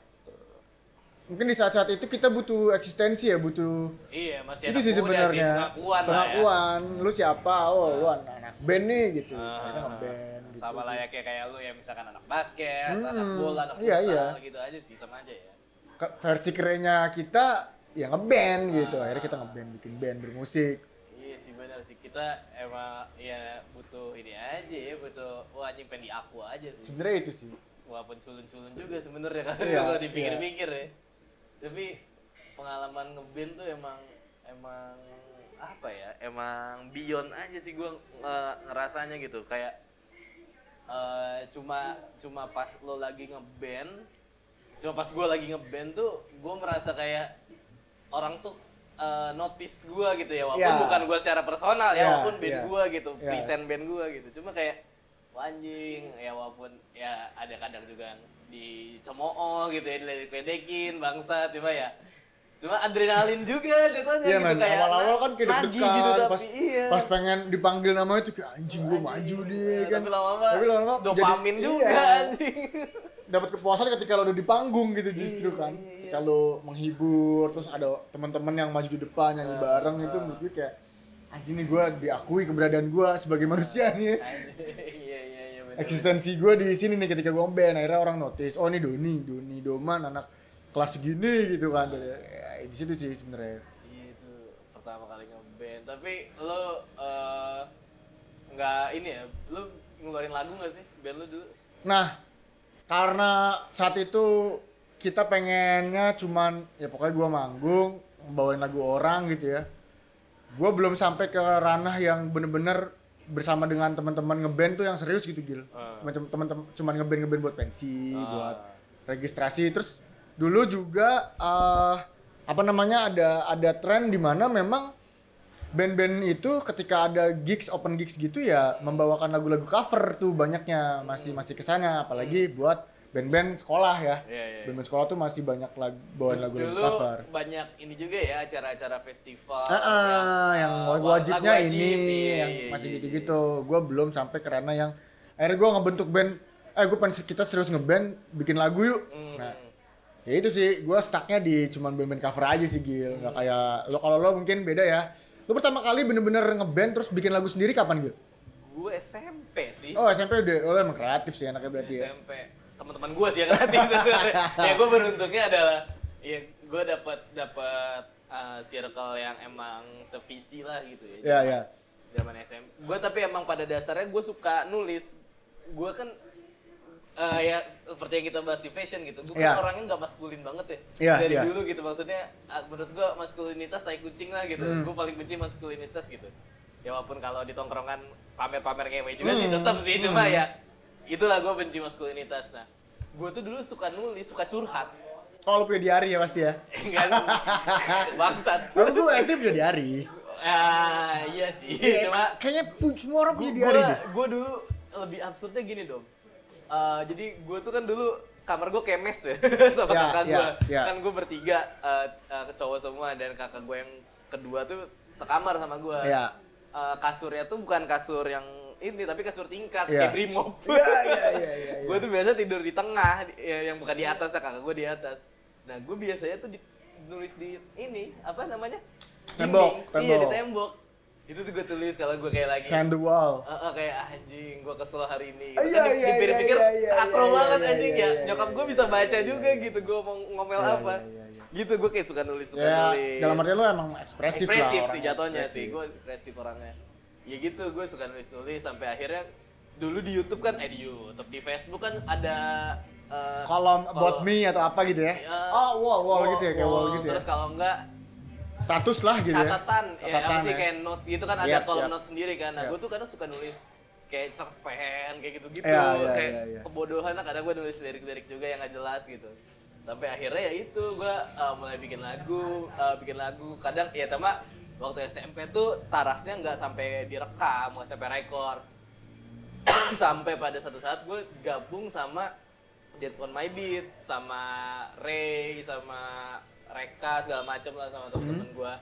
mungkin di saat-saat itu kita butuh eksistensi ya, butuh iya masih itu anak sih sebenarnya pengakuan ya. pengakuan. Lu siapa? Oh, lu anak band nih gitu. Ah, Akhirnya ngeband gitu. sama layaknya kayak lu ya misalkan anak basket, Hmm, anak bola, anak iya, futsal iya. gitu aja sih sama aja ya. Versi kerennya kita ya ngeband gitu. Ah. Akhirnya kita ngeband, bikin band bermusik. Iya sih benar sih kita emang ya butuh ini aja ya butuh wah anjing pengen diaku aja sih. Sebenarnya itu sih. Walaupun culun-culun juga sebenarnya kan Iya, kalau dipikir-pikir ya. Tapi pengalaman ngeband tuh emang emang apa ya? Emang beyond aja sih gua nge- ngerasanya gitu kayak eh, cuma cuma pas lo lagi ngeband cuma pas gua lagi ngeband tuh gua merasa kayak orang tuh eh, notice gua gitu ya walaupun Iya. bukan gua secara personal ya Iya, walaupun band iya. gua gitu Iya. present band gua gitu cuma kayak "Wah, anjing ya walaupun ya ada kadang juga dicemooh gitu ya diledekin bangsa cuma ya cuma adrenalin juga jatuhnya Iya gitu men, kayak awal-awal kan kayak deg-degan, gitu tapi pas, iya pas pengen dipanggil namanya tuh kayak anjing gue maju deh iya, kan. tapi lama-lama Tapi lama-lama dopamin jadi- juga iya, anjing Dapat kepuasan ketika lo udah di panggung gitu justru Iya, kan. iya, iya. Ketika lo menghibur, terus ada teman-teman yang maju di depan nyanyi Ah, bareng itu ah. menurut gue kayak anjing nih gue diakui keberadaan gue sebagai manusia nih. Eksistensi gue di sini nih ketika gue band akhirnya orang notice, oh ini Doni, Doni Doman anak kelas segini gitu kan. Ya, di situ sih sebenarnya. Iya itu pertama kali ngeband. Tapi lo eh, nggak ini ya, lo ngeluarin lagu nggak sih band lo dulu? Nah, karena saat itu kita pengennya cuman ya pokoknya gua manggung, bawain lagu orang gitu ya. Gua belum sampai ke ranah yang bener-bener bersama dengan teman-teman ngeband tuh yang serius gitu Gil. Macam teman-teman cuman ngeband ngeband buat pensi, Ah. buat registrasi. Terus dulu juga eh, apa namanya ada ada tren di mana memang band-band itu ketika ada gigs open gigs gitu ya membawakan lagu-lagu cover tuh banyaknya masih masih ke sana apalagi buat band-band sekolah ya. Iya, iya, iya. Band-band sekolah tuh masih banyak lagu bawain lagu Dulu cover. banyak ini juga ya acara-acara festival. Ah, ah, yang uh, wajibnya wajib, ini iya, yang iya, masih iya, gitu-gitu. Gua belum sampai ke ranah yang akhirnya gua ngebentuk band. Eh, gue pengen kita serius ngeband, bikin lagu yuk. Hmm. Nah, ya itu sih, gua stucknya di cuman band-band cover aja sih Gil. Nggak kayak lo kalau lo mungkin beda ya. Lo pertama kali bener-bener ngeband terus bikin lagu sendiri kapan Gil? gue SMP sih. Oh SMP udah, oh emang kreatif sih anaknya berarti ya. SMP teman-teman gue sih yang kreatif sebenarnya ya gue beruntungnya adalah ya gue dapat dapat uh, circle yang emang sevisi lah gitu ya Iya iya. zaman SMP gue tapi emang pada dasarnya gue suka nulis gue kan uh, ya seperti yang kita bahas di fashion gitu gue Iya. kan orangnya nggak maskulin banget ya Iya, dari iya. dulu gitu maksudnya uh, menurut gue maskulinitas tai kucing lah gitu Hmm. gue paling benci maskulinitas gitu ya walaupun kalau di tongkrongan pamer-pamer ngewe juga sih Hmm. tetap sih cuma Hmm. ya itulah gue benci maskulinitas nah gue tuh dulu suka nulis suka curhat Kalau punya diary ya pasti ya. enggak bangsat Kalau gue SD punya diary. ah iya sih cuma Kayaknya semua orang punya deh. gue dulu lebih absurdnya gini dong Eh, jadi gue tuh kan dulu kamar gue kemes ya sama Ya, kakak ya, gue ya. kan gue bertiga eh, eh, cowok semua dan kakak gue yang kedua tuh sekamar sama gue Iya. Eh, kasurnya tuh bukan kasur yang ini tapi kasur tingkat Iya. kayak brimob Iya iya iya iya. gue tuh biasa tidur di tengah ya, yang bukan di atas ya kakak gue di atas nah gue biasanya tuh di, nulis di ini apa namanya Tembok, Dinding. iya di tembok. tembok itu tuh gue tulis kalau gue kayak lagi Hand the wall. Eh, eh, kayak anjing, gue kesel hari ini. Gitu. iya, kan iya, dipikir-pikir iya, iya, akro iya, banget iya, anjing iya, ya. iya, Nyokap iya, gue iya, bisa iya, baca iya, juga iya. gitu, gue mau ngomel Iya, apa. iya, iya, iya. Gitu gue kayak suka nulis, suka Ya, nulis. dalam arti lo emang ekspresif, lah. ekspresif orang sih jatuhnya ekspresif. sih, gue ekspresif orangnya. Ya gitu, gue suka nulis-nulis sampai akhirnya dulu di YouTube kan, eh di YouTube, di Facebook kan ada eh, Kolom about me atau apa gitu ya? Ya, Oh wall wall gitu ya kayak wall gitu ya. Terus kalau enggak Status lah gitu ya. catatan, ya, apa Catatan sih ya. kayak note gitu kan ada Yap, kolom yap. note sendiri kan. Nah, Yap. gue tuh kadang suka nulis kayak cerpen kayak gitu-gitu, Iya, iya, kayak iya, iya. kebodohan lah kadang gue nulis lirik-lirik juga yang gak jelas gitu. Sampai akhirnya ya itu gue uh, mulai bikin lagu, uh, bikin lagu. Kadang ya sama waktu SMP tuh tarafnya nggak sampai direkam, nggak sampai rekor. sampai pada satu saat gue gabung sama Dance on My Beat, sama Ray, sama Reka segala macem lah sama temen-temen gue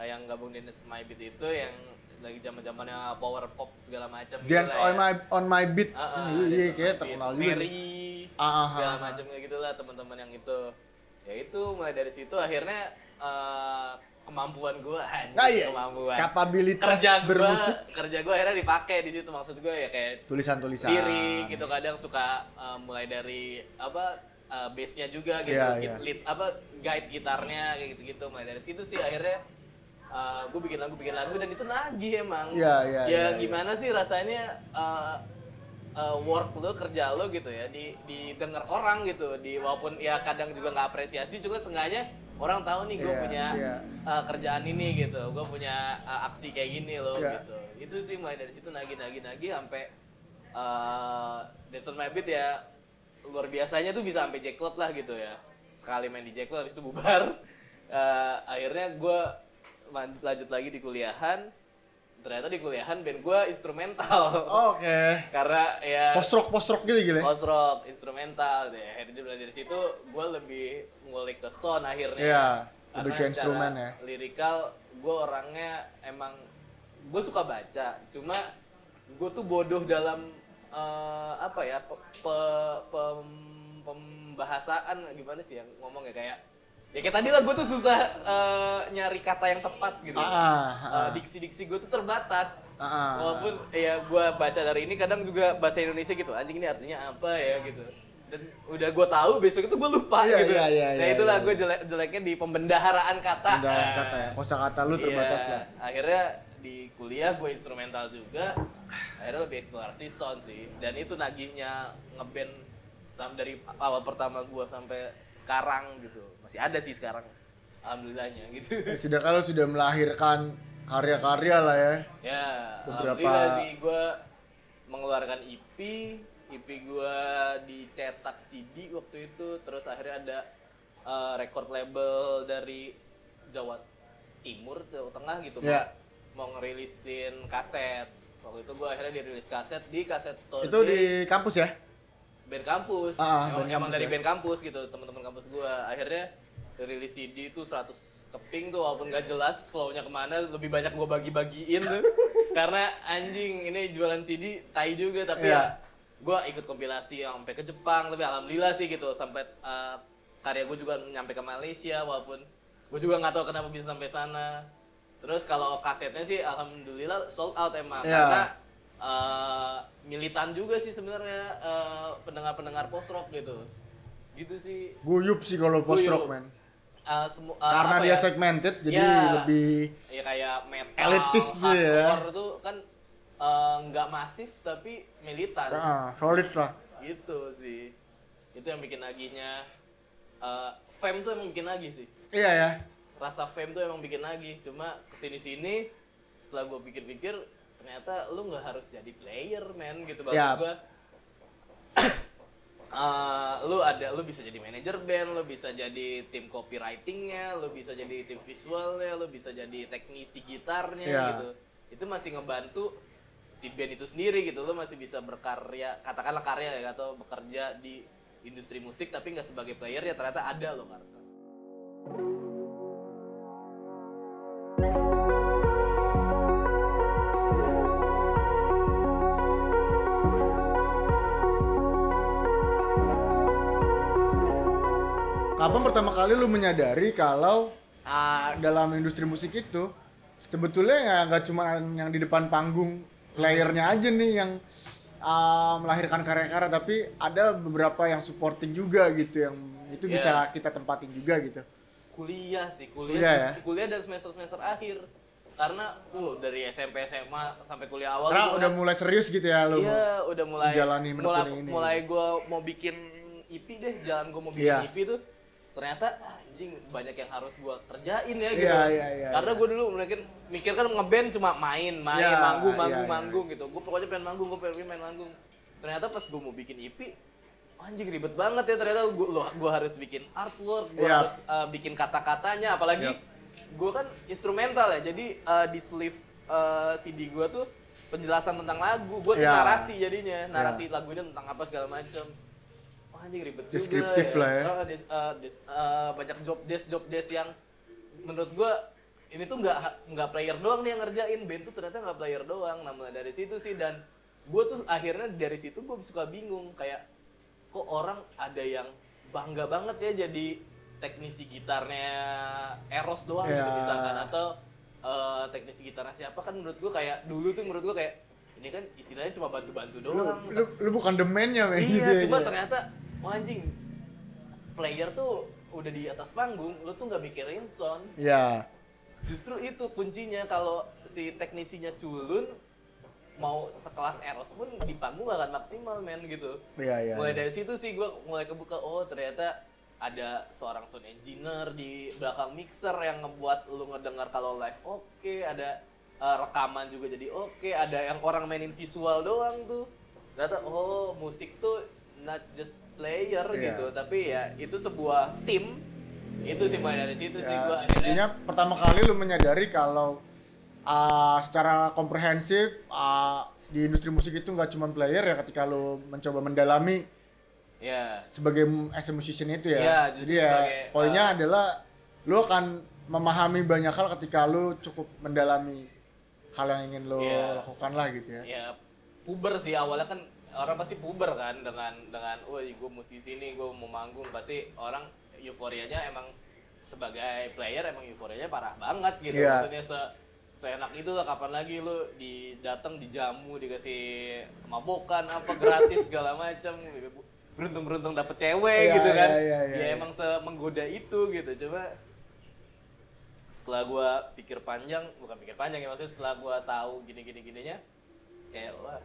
uh, yang gabung di Dance on My Beat itu yang lagi zaman zamannya power pop segala macam Dance on my on my beat. Ah, ah, Iya, kayak terkenal juga. Mary ah, segala ah. macam kayak gitulah teman-teman yang itu ya itu mulai dari situ akhirnya uh, kemampuan gue Nah, iya. kemampuan Kapabilitas kerja gue bermusik. kerja gue akhirnya dipakai di situ maksud gue ya kayak Tulisan-tulisan. lirik gitu kadang suka uh, mulai dari apa uh, bassnya juga gitu Git- iya. lead- apa guide gitarnya kayak gitu-gitu mulai dari situ sih akhirnya uh, gue bikin lagu bikin lagu dan itu nagih emang Iya, iya, ya iya, iya. gimana sih rasanya uh, uh, work lo kerja lo gitu ya di didengar orang gitu di walaupun ya kadang juga nggak apresiasi cuma sengaja orang tahu nih gue Iya, punya iya. uh, kerjaan ini gitu gue punya uh, aksi kayak gini loh Iya. gitu itu sih mulai dari situ nagih nagih nagih sampai uh, Dance on My Beat ya luar biasanya tuh bisa sampai jackpot lah gitu ya sekali main di jackpot habis itu bubar Uh, akhirnya gue lanjut lagi di kuliahan ternyata di kuliahan band gue instrumental. Oke. karena ya Post rock post rock gitu gila post rock instrumental deh. Akhirnya mulai dari situ gue lebih ngulik ke sound akhirnya. Iya, Karena lebih ke instrumen ya. lirikal gue orangnya emang gue suka baca. Cuma gue tuh bodoh dalam eh, apa ya pe, pe- pem- pembahasaan gimana sih yang ngomong ya kayak ya kayak tadi lah gue tuh susah eh, nyari kata yang tepat gitu ah, ah. Eh, diksi-diksi gue tuh terbatas Ah, ah. walaupun ya gue baca dari ini kadang juga bahasa Indonesia gitu anjing ini artinya apa ya gitu dan udah gue tahu besok itu gue lupa Iya, gitu iya, iya, nah iya, itulah iya. gue jelek jeleknya di pembendaharaan kata Dalam Nah, kata ya. Kosa kata lu terbatas iya. lah. akhirnya di kuliah gue instrumental juga akhirnya lebih eksplorasi sound sih dan itu nagihnya ngeband sam dari awal pertama gue sampai sekarang gitu masih ada sih sekarang alhamdulillahnya gitu Ya, Sudah kalau sudah melahirkan karya-karya lah ya. Ya, Beberapa- alhamdulillah sih gue mengeluarkan EP, EP gue dicetak CD waktu itu, terus akhirnya ada eh, record label dari Jawa Timur, Jawa Tengah gitu, mau- Ya. mau ngerilisin kaset. Waktu itu gue akhirnya dirilis kaset di kaset store Itu di kampus ya? Band kampus Ah, emang, band emang kampus dari ya. band kampus gitu teman-teman kampus gua akhirnya rilis CD itu 100 keping tuh walaupun gak jelas flow-nya ke mana lebih banyak gua bagi-bagiin tuh karena anjing ini jualan CD tai juga tapi Iya. ya gua ikut kompilasi yang sampai ke Jepang tapi alhamdulillah sih gitu sampai uh, karya gue juga nyampe ke Malaysia walaupun gue juga nggak tahu kenapa bisa sampai sana terus kalau kasetnya sih alhamdulillah sold out emang Iya. karena uh, militan juga sih sebenarnya uh, pendengar-pendengar post rock gitu gitu sih Guyup sih kalau post rock men. Uh, semu- uh, Karena dia ya? segmented jadi Ya. lebih ya kayak metal Elitis gitu ya. tuh kan uh, nggak masif tapi militan ah, solid lah. gitu sih itu yang bikin naginya uh, fame tuh emang bikin nagih sih Iya ya. rasa fame tuh emang bikin nagih cuma ke sini sini setelah gue pikir-pikir ternyata lu nggak harus jadi player man gitu maksud Ya. gue Eh, lu ada lu bisa jadi manajer band lu bisa jadi tim copywritingnya lu bisa jadi tim visualnya lu bisa jadi teknisi gitarnya Ya. gitu itu masih ngebantu si band itu sendiri gitu lu masih bisa berkarya katakanlah karya ya atau bekerja di industri musik tapi nggak sebagai player ya ternyata ada loh Karsa. Kapan pertama kali lu menyadari kalau ah, dalam industri musik itu sebetulnya nggak cuma yang di depan panggung playernya aja nih yang ah, melahirkan karya-karya tapi ada beberapa yang supporting juga gitu yang itu Iya. bisa kita tempatin juga gitu. kuliah sih Kuliah kuliah ya? kuliah dan semester semester akhir karena uh dari SMP SMA sampai kuliah awal Karena udah kan- mulai serius gitu ya lu. iya udah mulai menjalani mulai ini. mulai gue mau bikin IP deh jalan gue mau bikin Iya. IP tuh ternyata anjing banyak yang harus gue kerjain ya gitu Iya, iya, iya, karena iya. gue dulu mungkin mikir kan ngeband cuma main main Iya, manggung iya, manggung iya. manggung gitu gue pokoknya pengen manggung gue pengen main manggung ternyata pas gue mau bikin IP anjing ribet banget ya ternyata gue gua harus bikin artwork gue Iya. harus uh, bikin kata-katanya apalagi Yap. gue kan instrumental ya jadi uh, di sleeve uh, CD gue tuh penjelasan tentang lagu gue Iya. narasi jadinya narasi lagu ini tentang apa segala macam anjing ribet Deskriptif juga lah ya. Uh, des- uh, des- uh, banyak job desk job desk yang menurut gue ini tuh nggak nggak player doang nih yang ngerjain. Band tuh ternyata nggak player doang. Mulai dari situ sih. Dan gue tuh akhirnya dari situ gue suka bingung. Kayak kok orang ada yang bangga banget ya jadi teknisi gitarnya Eros doang gitu Ya. misalkan. Atau eh, teknisi gitarnya siapa kan menurut gue kayak dulu tuh menurut gue kayak ini kan istilahnya cuma bantu-bantu Lu, doang. lu, lu bukan demennya men gitu iya ya. cuma ternyata wah anjing player tuh udah di atas panggung lu tuh nggak mikirin sound Iya. justru itu kuncinya kalau si teknisinya culun mau sekelas Eros pun di panggung gak akan maksimal men gitu Iya, iya. mulai dari situ sih gue mulai kebuka oh ternyata ada seorang sound engineer di belakang mixer yang ngebuat lu ngedengar kalau live oke ada uh, rekaman juga jadi oke ada yang orang mainin visual doang tuh ternyata oh musik tuh not just player Iya. gitu tapi ya itu sebuah tim itu sih mulai dari situ sih Ya, gue akhirnya intinya pertama kali lu menyadari kalau ah, secara komprehensif ah, di industri musik itu nggak cuma player ya ketika lu mencoba mendalami ya sebagai m- as a musician itu ya. Justru Jadi ya sebagai, poinnya ah, adalah lu akan memahami banyak hal ketika lu cukup mendalami hal yang ingin lu Iya. lakukan lah gitu ya. ya puber sih awalnya kan orang pasti puber kan dengan dengan woi gue musisi nih gue mau manggung pasti orang euforianya emang sebagai player emang euforianya parah banget gitu Iya. maksudnya se seenak itu lah kapan lagi lu di datang dijamu dikasih mabokan apa gratis segala macam beruntung beruntung dapet cewek Iya, gitu kan iya, iya, iya, ya iya. emang semenggoda itu gitu coba setelah gua pikir panjang bukan pikir panjang ya maksudnya setelah gua tahu gini gini gininya kayak wah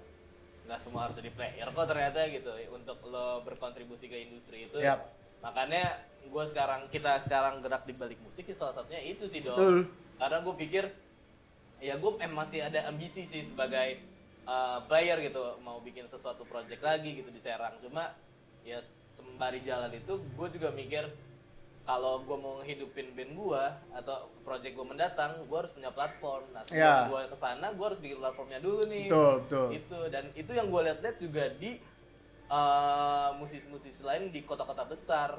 nggak semua harus jadi player kok ternyata gitu untuk lo berkontribusi ke industri itu Yap. makanya gua sekarang kita sekarang gerak di balik musik salah satunya itu sih dong Betul. karena gue pikir ya gue em masih ada ambisi sih sebagai uh, player gitu mau bikin sesuatu project lagi gitu di Serang cuma ya sembari jalan itu gue juga mikir kalau gue mau ngehidupin band gue atau project gue mendatang gue harus punya platform nah sebelum Ya. gue ke sana gue harus bikin platformnya dulu nih Betul, betul. itu dan itu yang gue lihat-lihat juga di eh, musisi-musisi lain di kota-kota besar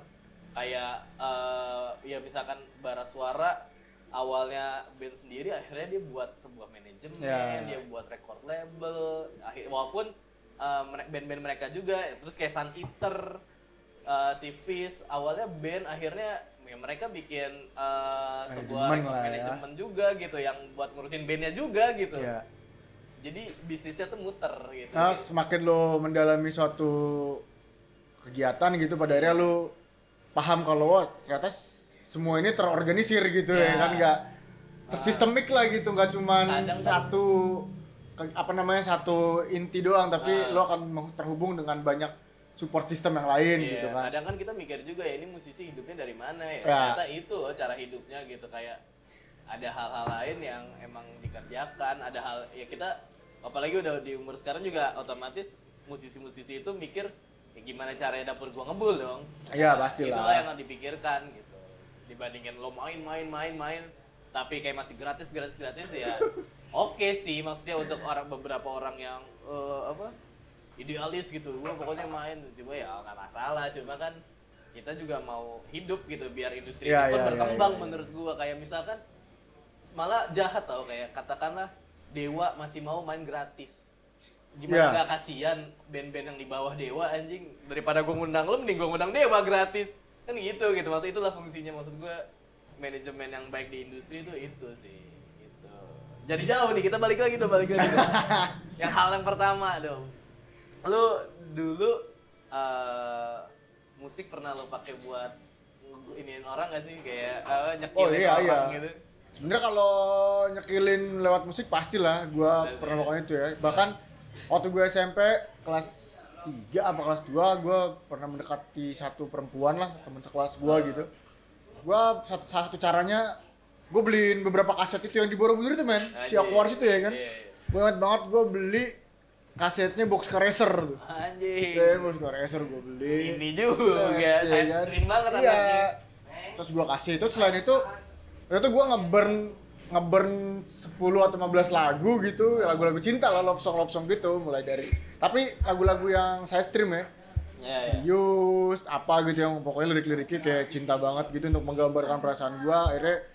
kayak eh, ya misalkan bara suara awalnya band sendiri akhirnya dia buat sebuah manajemen Ya. dia buat record label akhir walaupun eh, band-band mereka juga terus kayak Sun Eater eh, si Fish awalnya band akhirnya ya mereka bikin eh, sebuah Manajemen ya. manajemen juga gitu yang buat ngurusin bandnya juga gitu ya jadi bisnisnya tuh muter gitu nah semakin lo mendalami suatu kegiatan gitu pada akhirnya lo paham kalau ternyata semua ini terorganisir gitu ya, Ya. kan nggak tersistemik lah gitu nggak cuman Kadang kan- satu apa namanya satu inti doang tapi Ah. lo akan terhubung dengan banyak support system yang lain Iya, gitu kan kadang kan kita mikir juga ya ini musisi hidupnya dari mana ya. Ya. Ternyata itu loh cara hidupnya gitu kayak ada hal-hal lain yang emang dikerjakan, ada hal ya kita apalagi udah di umur sekarang juga otomatis musisi-musisi itu mikir ya gimana caranya dapur gua ngebul dong. Iya, Nah, pastilah. Itulah yang dipikirkan gitu. Dibandingin lo main main main main tapi kayak masih gratis gratis gratis ya. Oke sih maksudnya untuk orang beberapa orang yang eh, apa idealis gitu. Gua pokoknya main cuma ya nggak masalah. Cuma kan kita juga mau hidup gitu biar industri Iya, itu iya, iya, berkembang iya, iya. menurut gua. Kayak misalkan malah jahat tau kayak katakanlah Dewa masih mau main gratis. Gimana Iya. nggak kasihan band-band yang di bawah Dewa anjing? Daripada gua ngundang lo mending gua ngundang Dewa gratis. Kan gitu gitu. Maksud itulah fungsinya. Maksud gua manajemen yang baik di industri itu itu sih gitu. Jadi jauh nih kita balik lagi dong balik lagi dong. yang hal yang pertama dong lu dulu eh, musik pernah lo pakai buat iniin orang gak sih kayak eh, nyekilin Oh, iya, orang iya. gitu sebenarnya kalau nyekilin lewat musik pastilah gua Pasti. pernah melakukan itu ya bahkan waktu gue SMP kelas 3 apa kelas 2 gue pernah mendekati satu perempuan lah teman sekelas gua gitu gua satu satu caranya gue beliin beberapa kaset itu yang di Borobudur itu men si Anjing. Aquarius itu ya kan Iya, iya. gue inget banget gue beli kasetnya Boxcar Racer tuh. Anjing. Ya Boxcar Racer gue beli. Ini juga saya ya kan? stream banget iya. anaknya terus gua kasih. Terus selain itu itu gua ngeburn ngeburn 10 atau 15 lagu gitu. Lagu-lagu cinta lah love song love song gitu mulai dari. Tapi lagu-lagu yang saya stream ya. Ya, ya. Yus apa gitu yang pokoknya lirik-liriknya kayak cinta banget gitu untuk menggambarkan perasaan gua. Akhirnya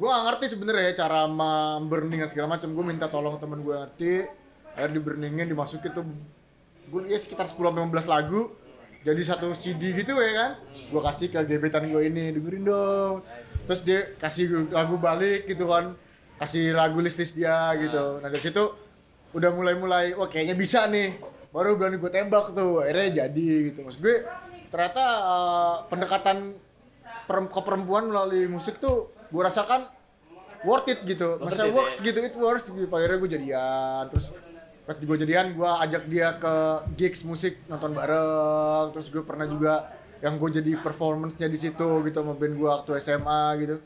gua gak ngerti sebenarnya ya cara memburning dan segala macam. Gua minta tolong temen gua ngerti akhirnya di burningin dimasukin tuh gua ya sekitar 10 sampai 15 lagu jadi satu CD gitu ya kan. Gua kasih ke gebetan gua ini dengerin dong. Terus dia kasih lagu balik gitu kan kasih lagu list list dia gitu. Nah. Dari situ udah mulai-mulai wah kayaknya bisa nih. Baru berani gue tembak tuh akhirnya jadi gitu. Maksud gue ternyata eh, pendekatan perem- ke perempuan melalui musik tuh gue rasakan worth it gitu. Masa it, works ya. gitu it works gitu. Akhirnya gue jadian terus pas gue jadian gue ajak dia ke gigs musik nonton bareng terus gue pernah juga yang gue jadi performance-nya di situ gitu sama band gue waktu SMA gitu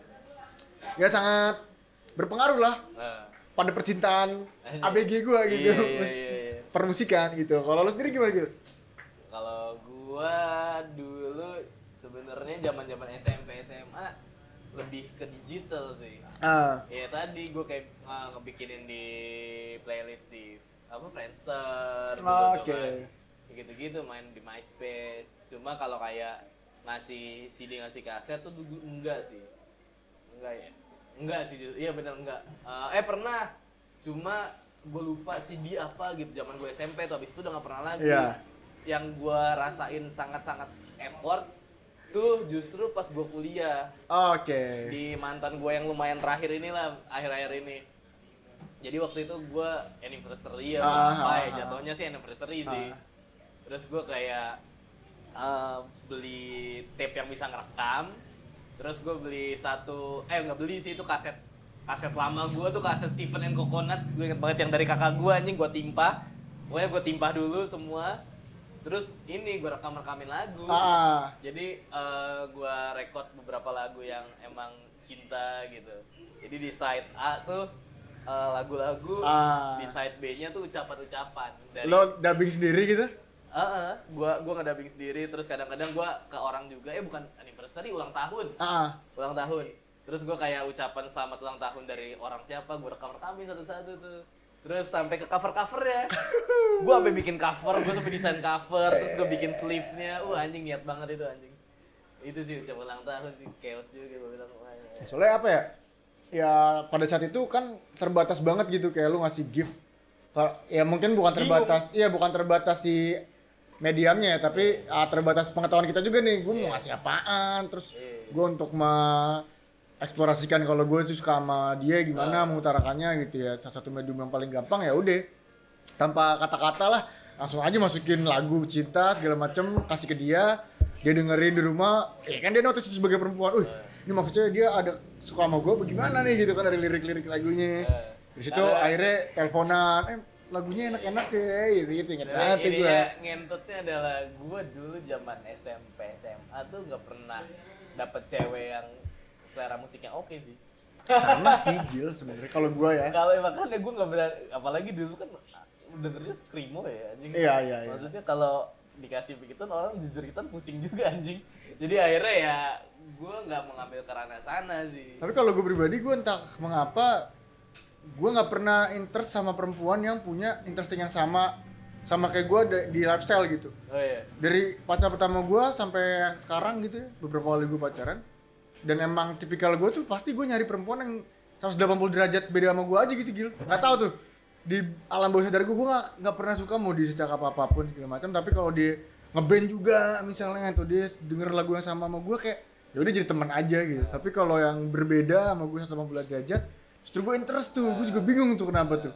ya sangat berpengaruh lah Nah, pada percintaan. ABG gue gitu iya, iya, iya, iya. permusikan gitu kalau lo sendiri gimana gitu Kalau gua dulu sebenarnya zaman-zaman SMP SMA lebih ke digital sih. ah Ya tadi gua kayak uh, ngebikinin di playlist di apa Friendster Oh, oke. kan. Kayak gitu-gitu main di MySpace. Cuma kalau kayak ngasih CD ngasih kaset tuh dulu enggak sih. Enggak ya? Enggak sih. Iya bener enggak. Uh, eh pernah. Cuma gue lupa CD apa gitu zaman gue SMP tuh habis itu udah gak pernah lagi. Iya. Yang gue rasain sangat-sangat effort tuh justru pas gue kuliah oke di mantan gue yang lumayan terakhir inilah akhir-akhir ini jadi waktu itu gue anniversary ya Ah, apa ah, ya ah. jatuhnya sih anniversary sih. Ah. terus gue kayak eh, beli tape yang bisa ngerekam. Terus gue beli satu eh nggak beli sih itu kaset kaset lama gue tuh kaset Stephen and Coconuts. Gue inget banget yang dari kakak gue anjing. Gue timpah. Pokoknya gue timpah dulu semua. Terus ini gue rekam rekamin lagu ah. Jadi eh, gua record beberapa lagu yang emang cinta gitu. Jadi di side A tuh eh, lagu-lagu, Ah. di side B-nya tuh ucapan-ucapan dari lo dubbing sendiri gitu Heeh, gua gua ngedubbing sendiri terus kadang-kadang gua ke orang juga eh bukan anniversary ulang tahun. ah Ulang tahun. Terus gua kayak ucapan selamat ulang tahun dari orang siapa, gua rekam-rekamin satu-satu tuh. terus sampai ke cover cover ya gue sampai bikin cover gue sampai desain cover terus gue bikin sleeve nya uh anjing niat banget itu anjing itu sih ucapan ulang tahun sih chaos juga gue bilang wah ya. Soalnya apa ya? Ya pada saat itu kan terbatas banget gitu kayak lu ngasih gift. Ya mungkin bukan terbatas, iya bukan terbatas si mediumnya ya, tapi ah, terbatas pengetahuan kita juga nih. Gue mau ngasih apaan, terus Iya. gue untuk mengeksplorasikan kalau gue tuh suka sama dia gimana mengutarakannya gitu ya. Salah satu medium yang paling gampang ya udah tanpa kata-kata lah langsung aja masukin lagu cinta segala macem kasih ke dia dia dengerin di rumah ya kan dia notice sebagai perempuan uh ini maksudnya dia ada suka sama gue bagaimana nih gitu kan dari lirik-lirik lagunya di situ Karena- akhirnya teleponan eh lagunya enak-enak ya gitu gitu inget banget gue ya, ngentutnya adalah gue dulu zaman SMP SMA tuh nggak pernah dapet cewek yang selera musiknya oke sih. sama sih Gil sebenarnya kalau gue ya Kalau makanya gue nggak berani, apalagi dulu kan dengernya screamo ya anjing. Iya, iya, iya. Maksudnya kalau dikasih begitu orang jujur kita pusing juga anjing. Jadi akhirnya ya gue nggak mengambil ke ranah sana sih. tapi kalau gue pribadi gue entah mengapa gue nggak pernah interest sama perempuan yang punya interesting yang sama sama kayak gue di lifestyle gitu Oh iya. dari pacar pertama gue sampai sekarang gitu ya beberapa kali gue pacaran dan emang tipikal gue tuh pasti gue nyari perempuan yang 180 derajat beda sama gue aja gitu gil nggak tahu tuh di alam bawah sadar gue gue nggak nggak pernah suka mau dia secakap apa pun segala macam tapi kalau dia ngeband juga misalnya atau dia denger lagu yang sama sama gue kayak ya udah jadi teman aja gitu tapi kalau yang berbeda sama gue 180 derajat justru gue interest tuh gue juga bingung tuh kenapa tuh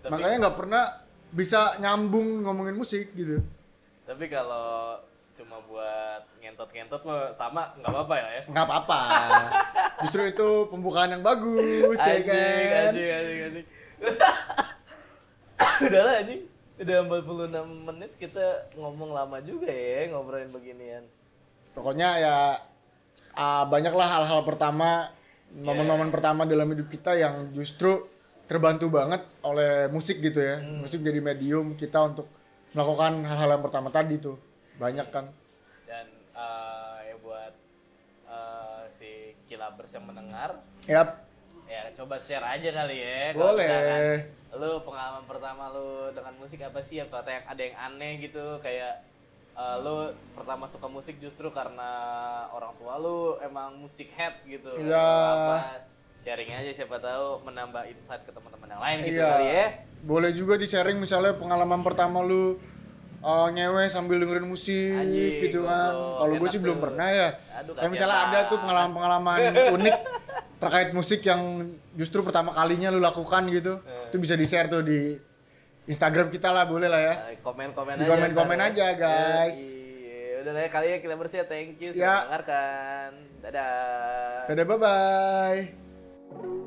Tapi- makanya nggak pernah bisa nyambung ngomongin musik gitu Tapi kalau cuma buat ngentot-ngentot mah sama nggak apa-apa ya. ya? nggak apa-apa justru itu pembukaan yang bagus ya Anjing, kan anjing, anjing, anjing. Udah lah anjing. Udah 46 menit kita ngomong lama juga ya ngobrolin beginian. pokoknya ya ah, banyaklah hal-hal pertama momen-momen pertama dalam hidup kita yang justru terbantu banget oleh musik gitu ya. Musik jadi medium kita untuk melakukan hal-hal yang pertama tadi tuh. Banyak kan. Dan eh, ya buat eh, si kilabers yang mendengar yap ya coba share aja kali ya. Boleh. Misalkan Lu pengalaman pertama lu dengan musik apa sih? Apa ada yang, ada yang aneh gitu kayak eh, lu pertama suka musik justru karena orang tua lu emang musik head gitu. Iya. Apa? Sharing aja siapa tahu menambah insight ke teman-teman yang lain gitu Iya. kali ya. boleh juga di sharing misalnya pengalaman pertama lu uh, ngewe sambil dengerin musik Anjing, gitu kan kalau gue sih belum tuh. pernah ya Aduh, kayak kasihan misalnya ada tuh pengalaman-pengalaman unik terkait musik yang justru pertama kalinya lu lakukan gitu Eh. itu bisa di share tuh di Instagram kita lah boleh lah ya Eh, komen-komen Di aja. komen-komen aja, guys. Iya, udah lah kali ya kita bersih thank you sudah Ya. mendengarkan. Dadah. dadah bye bye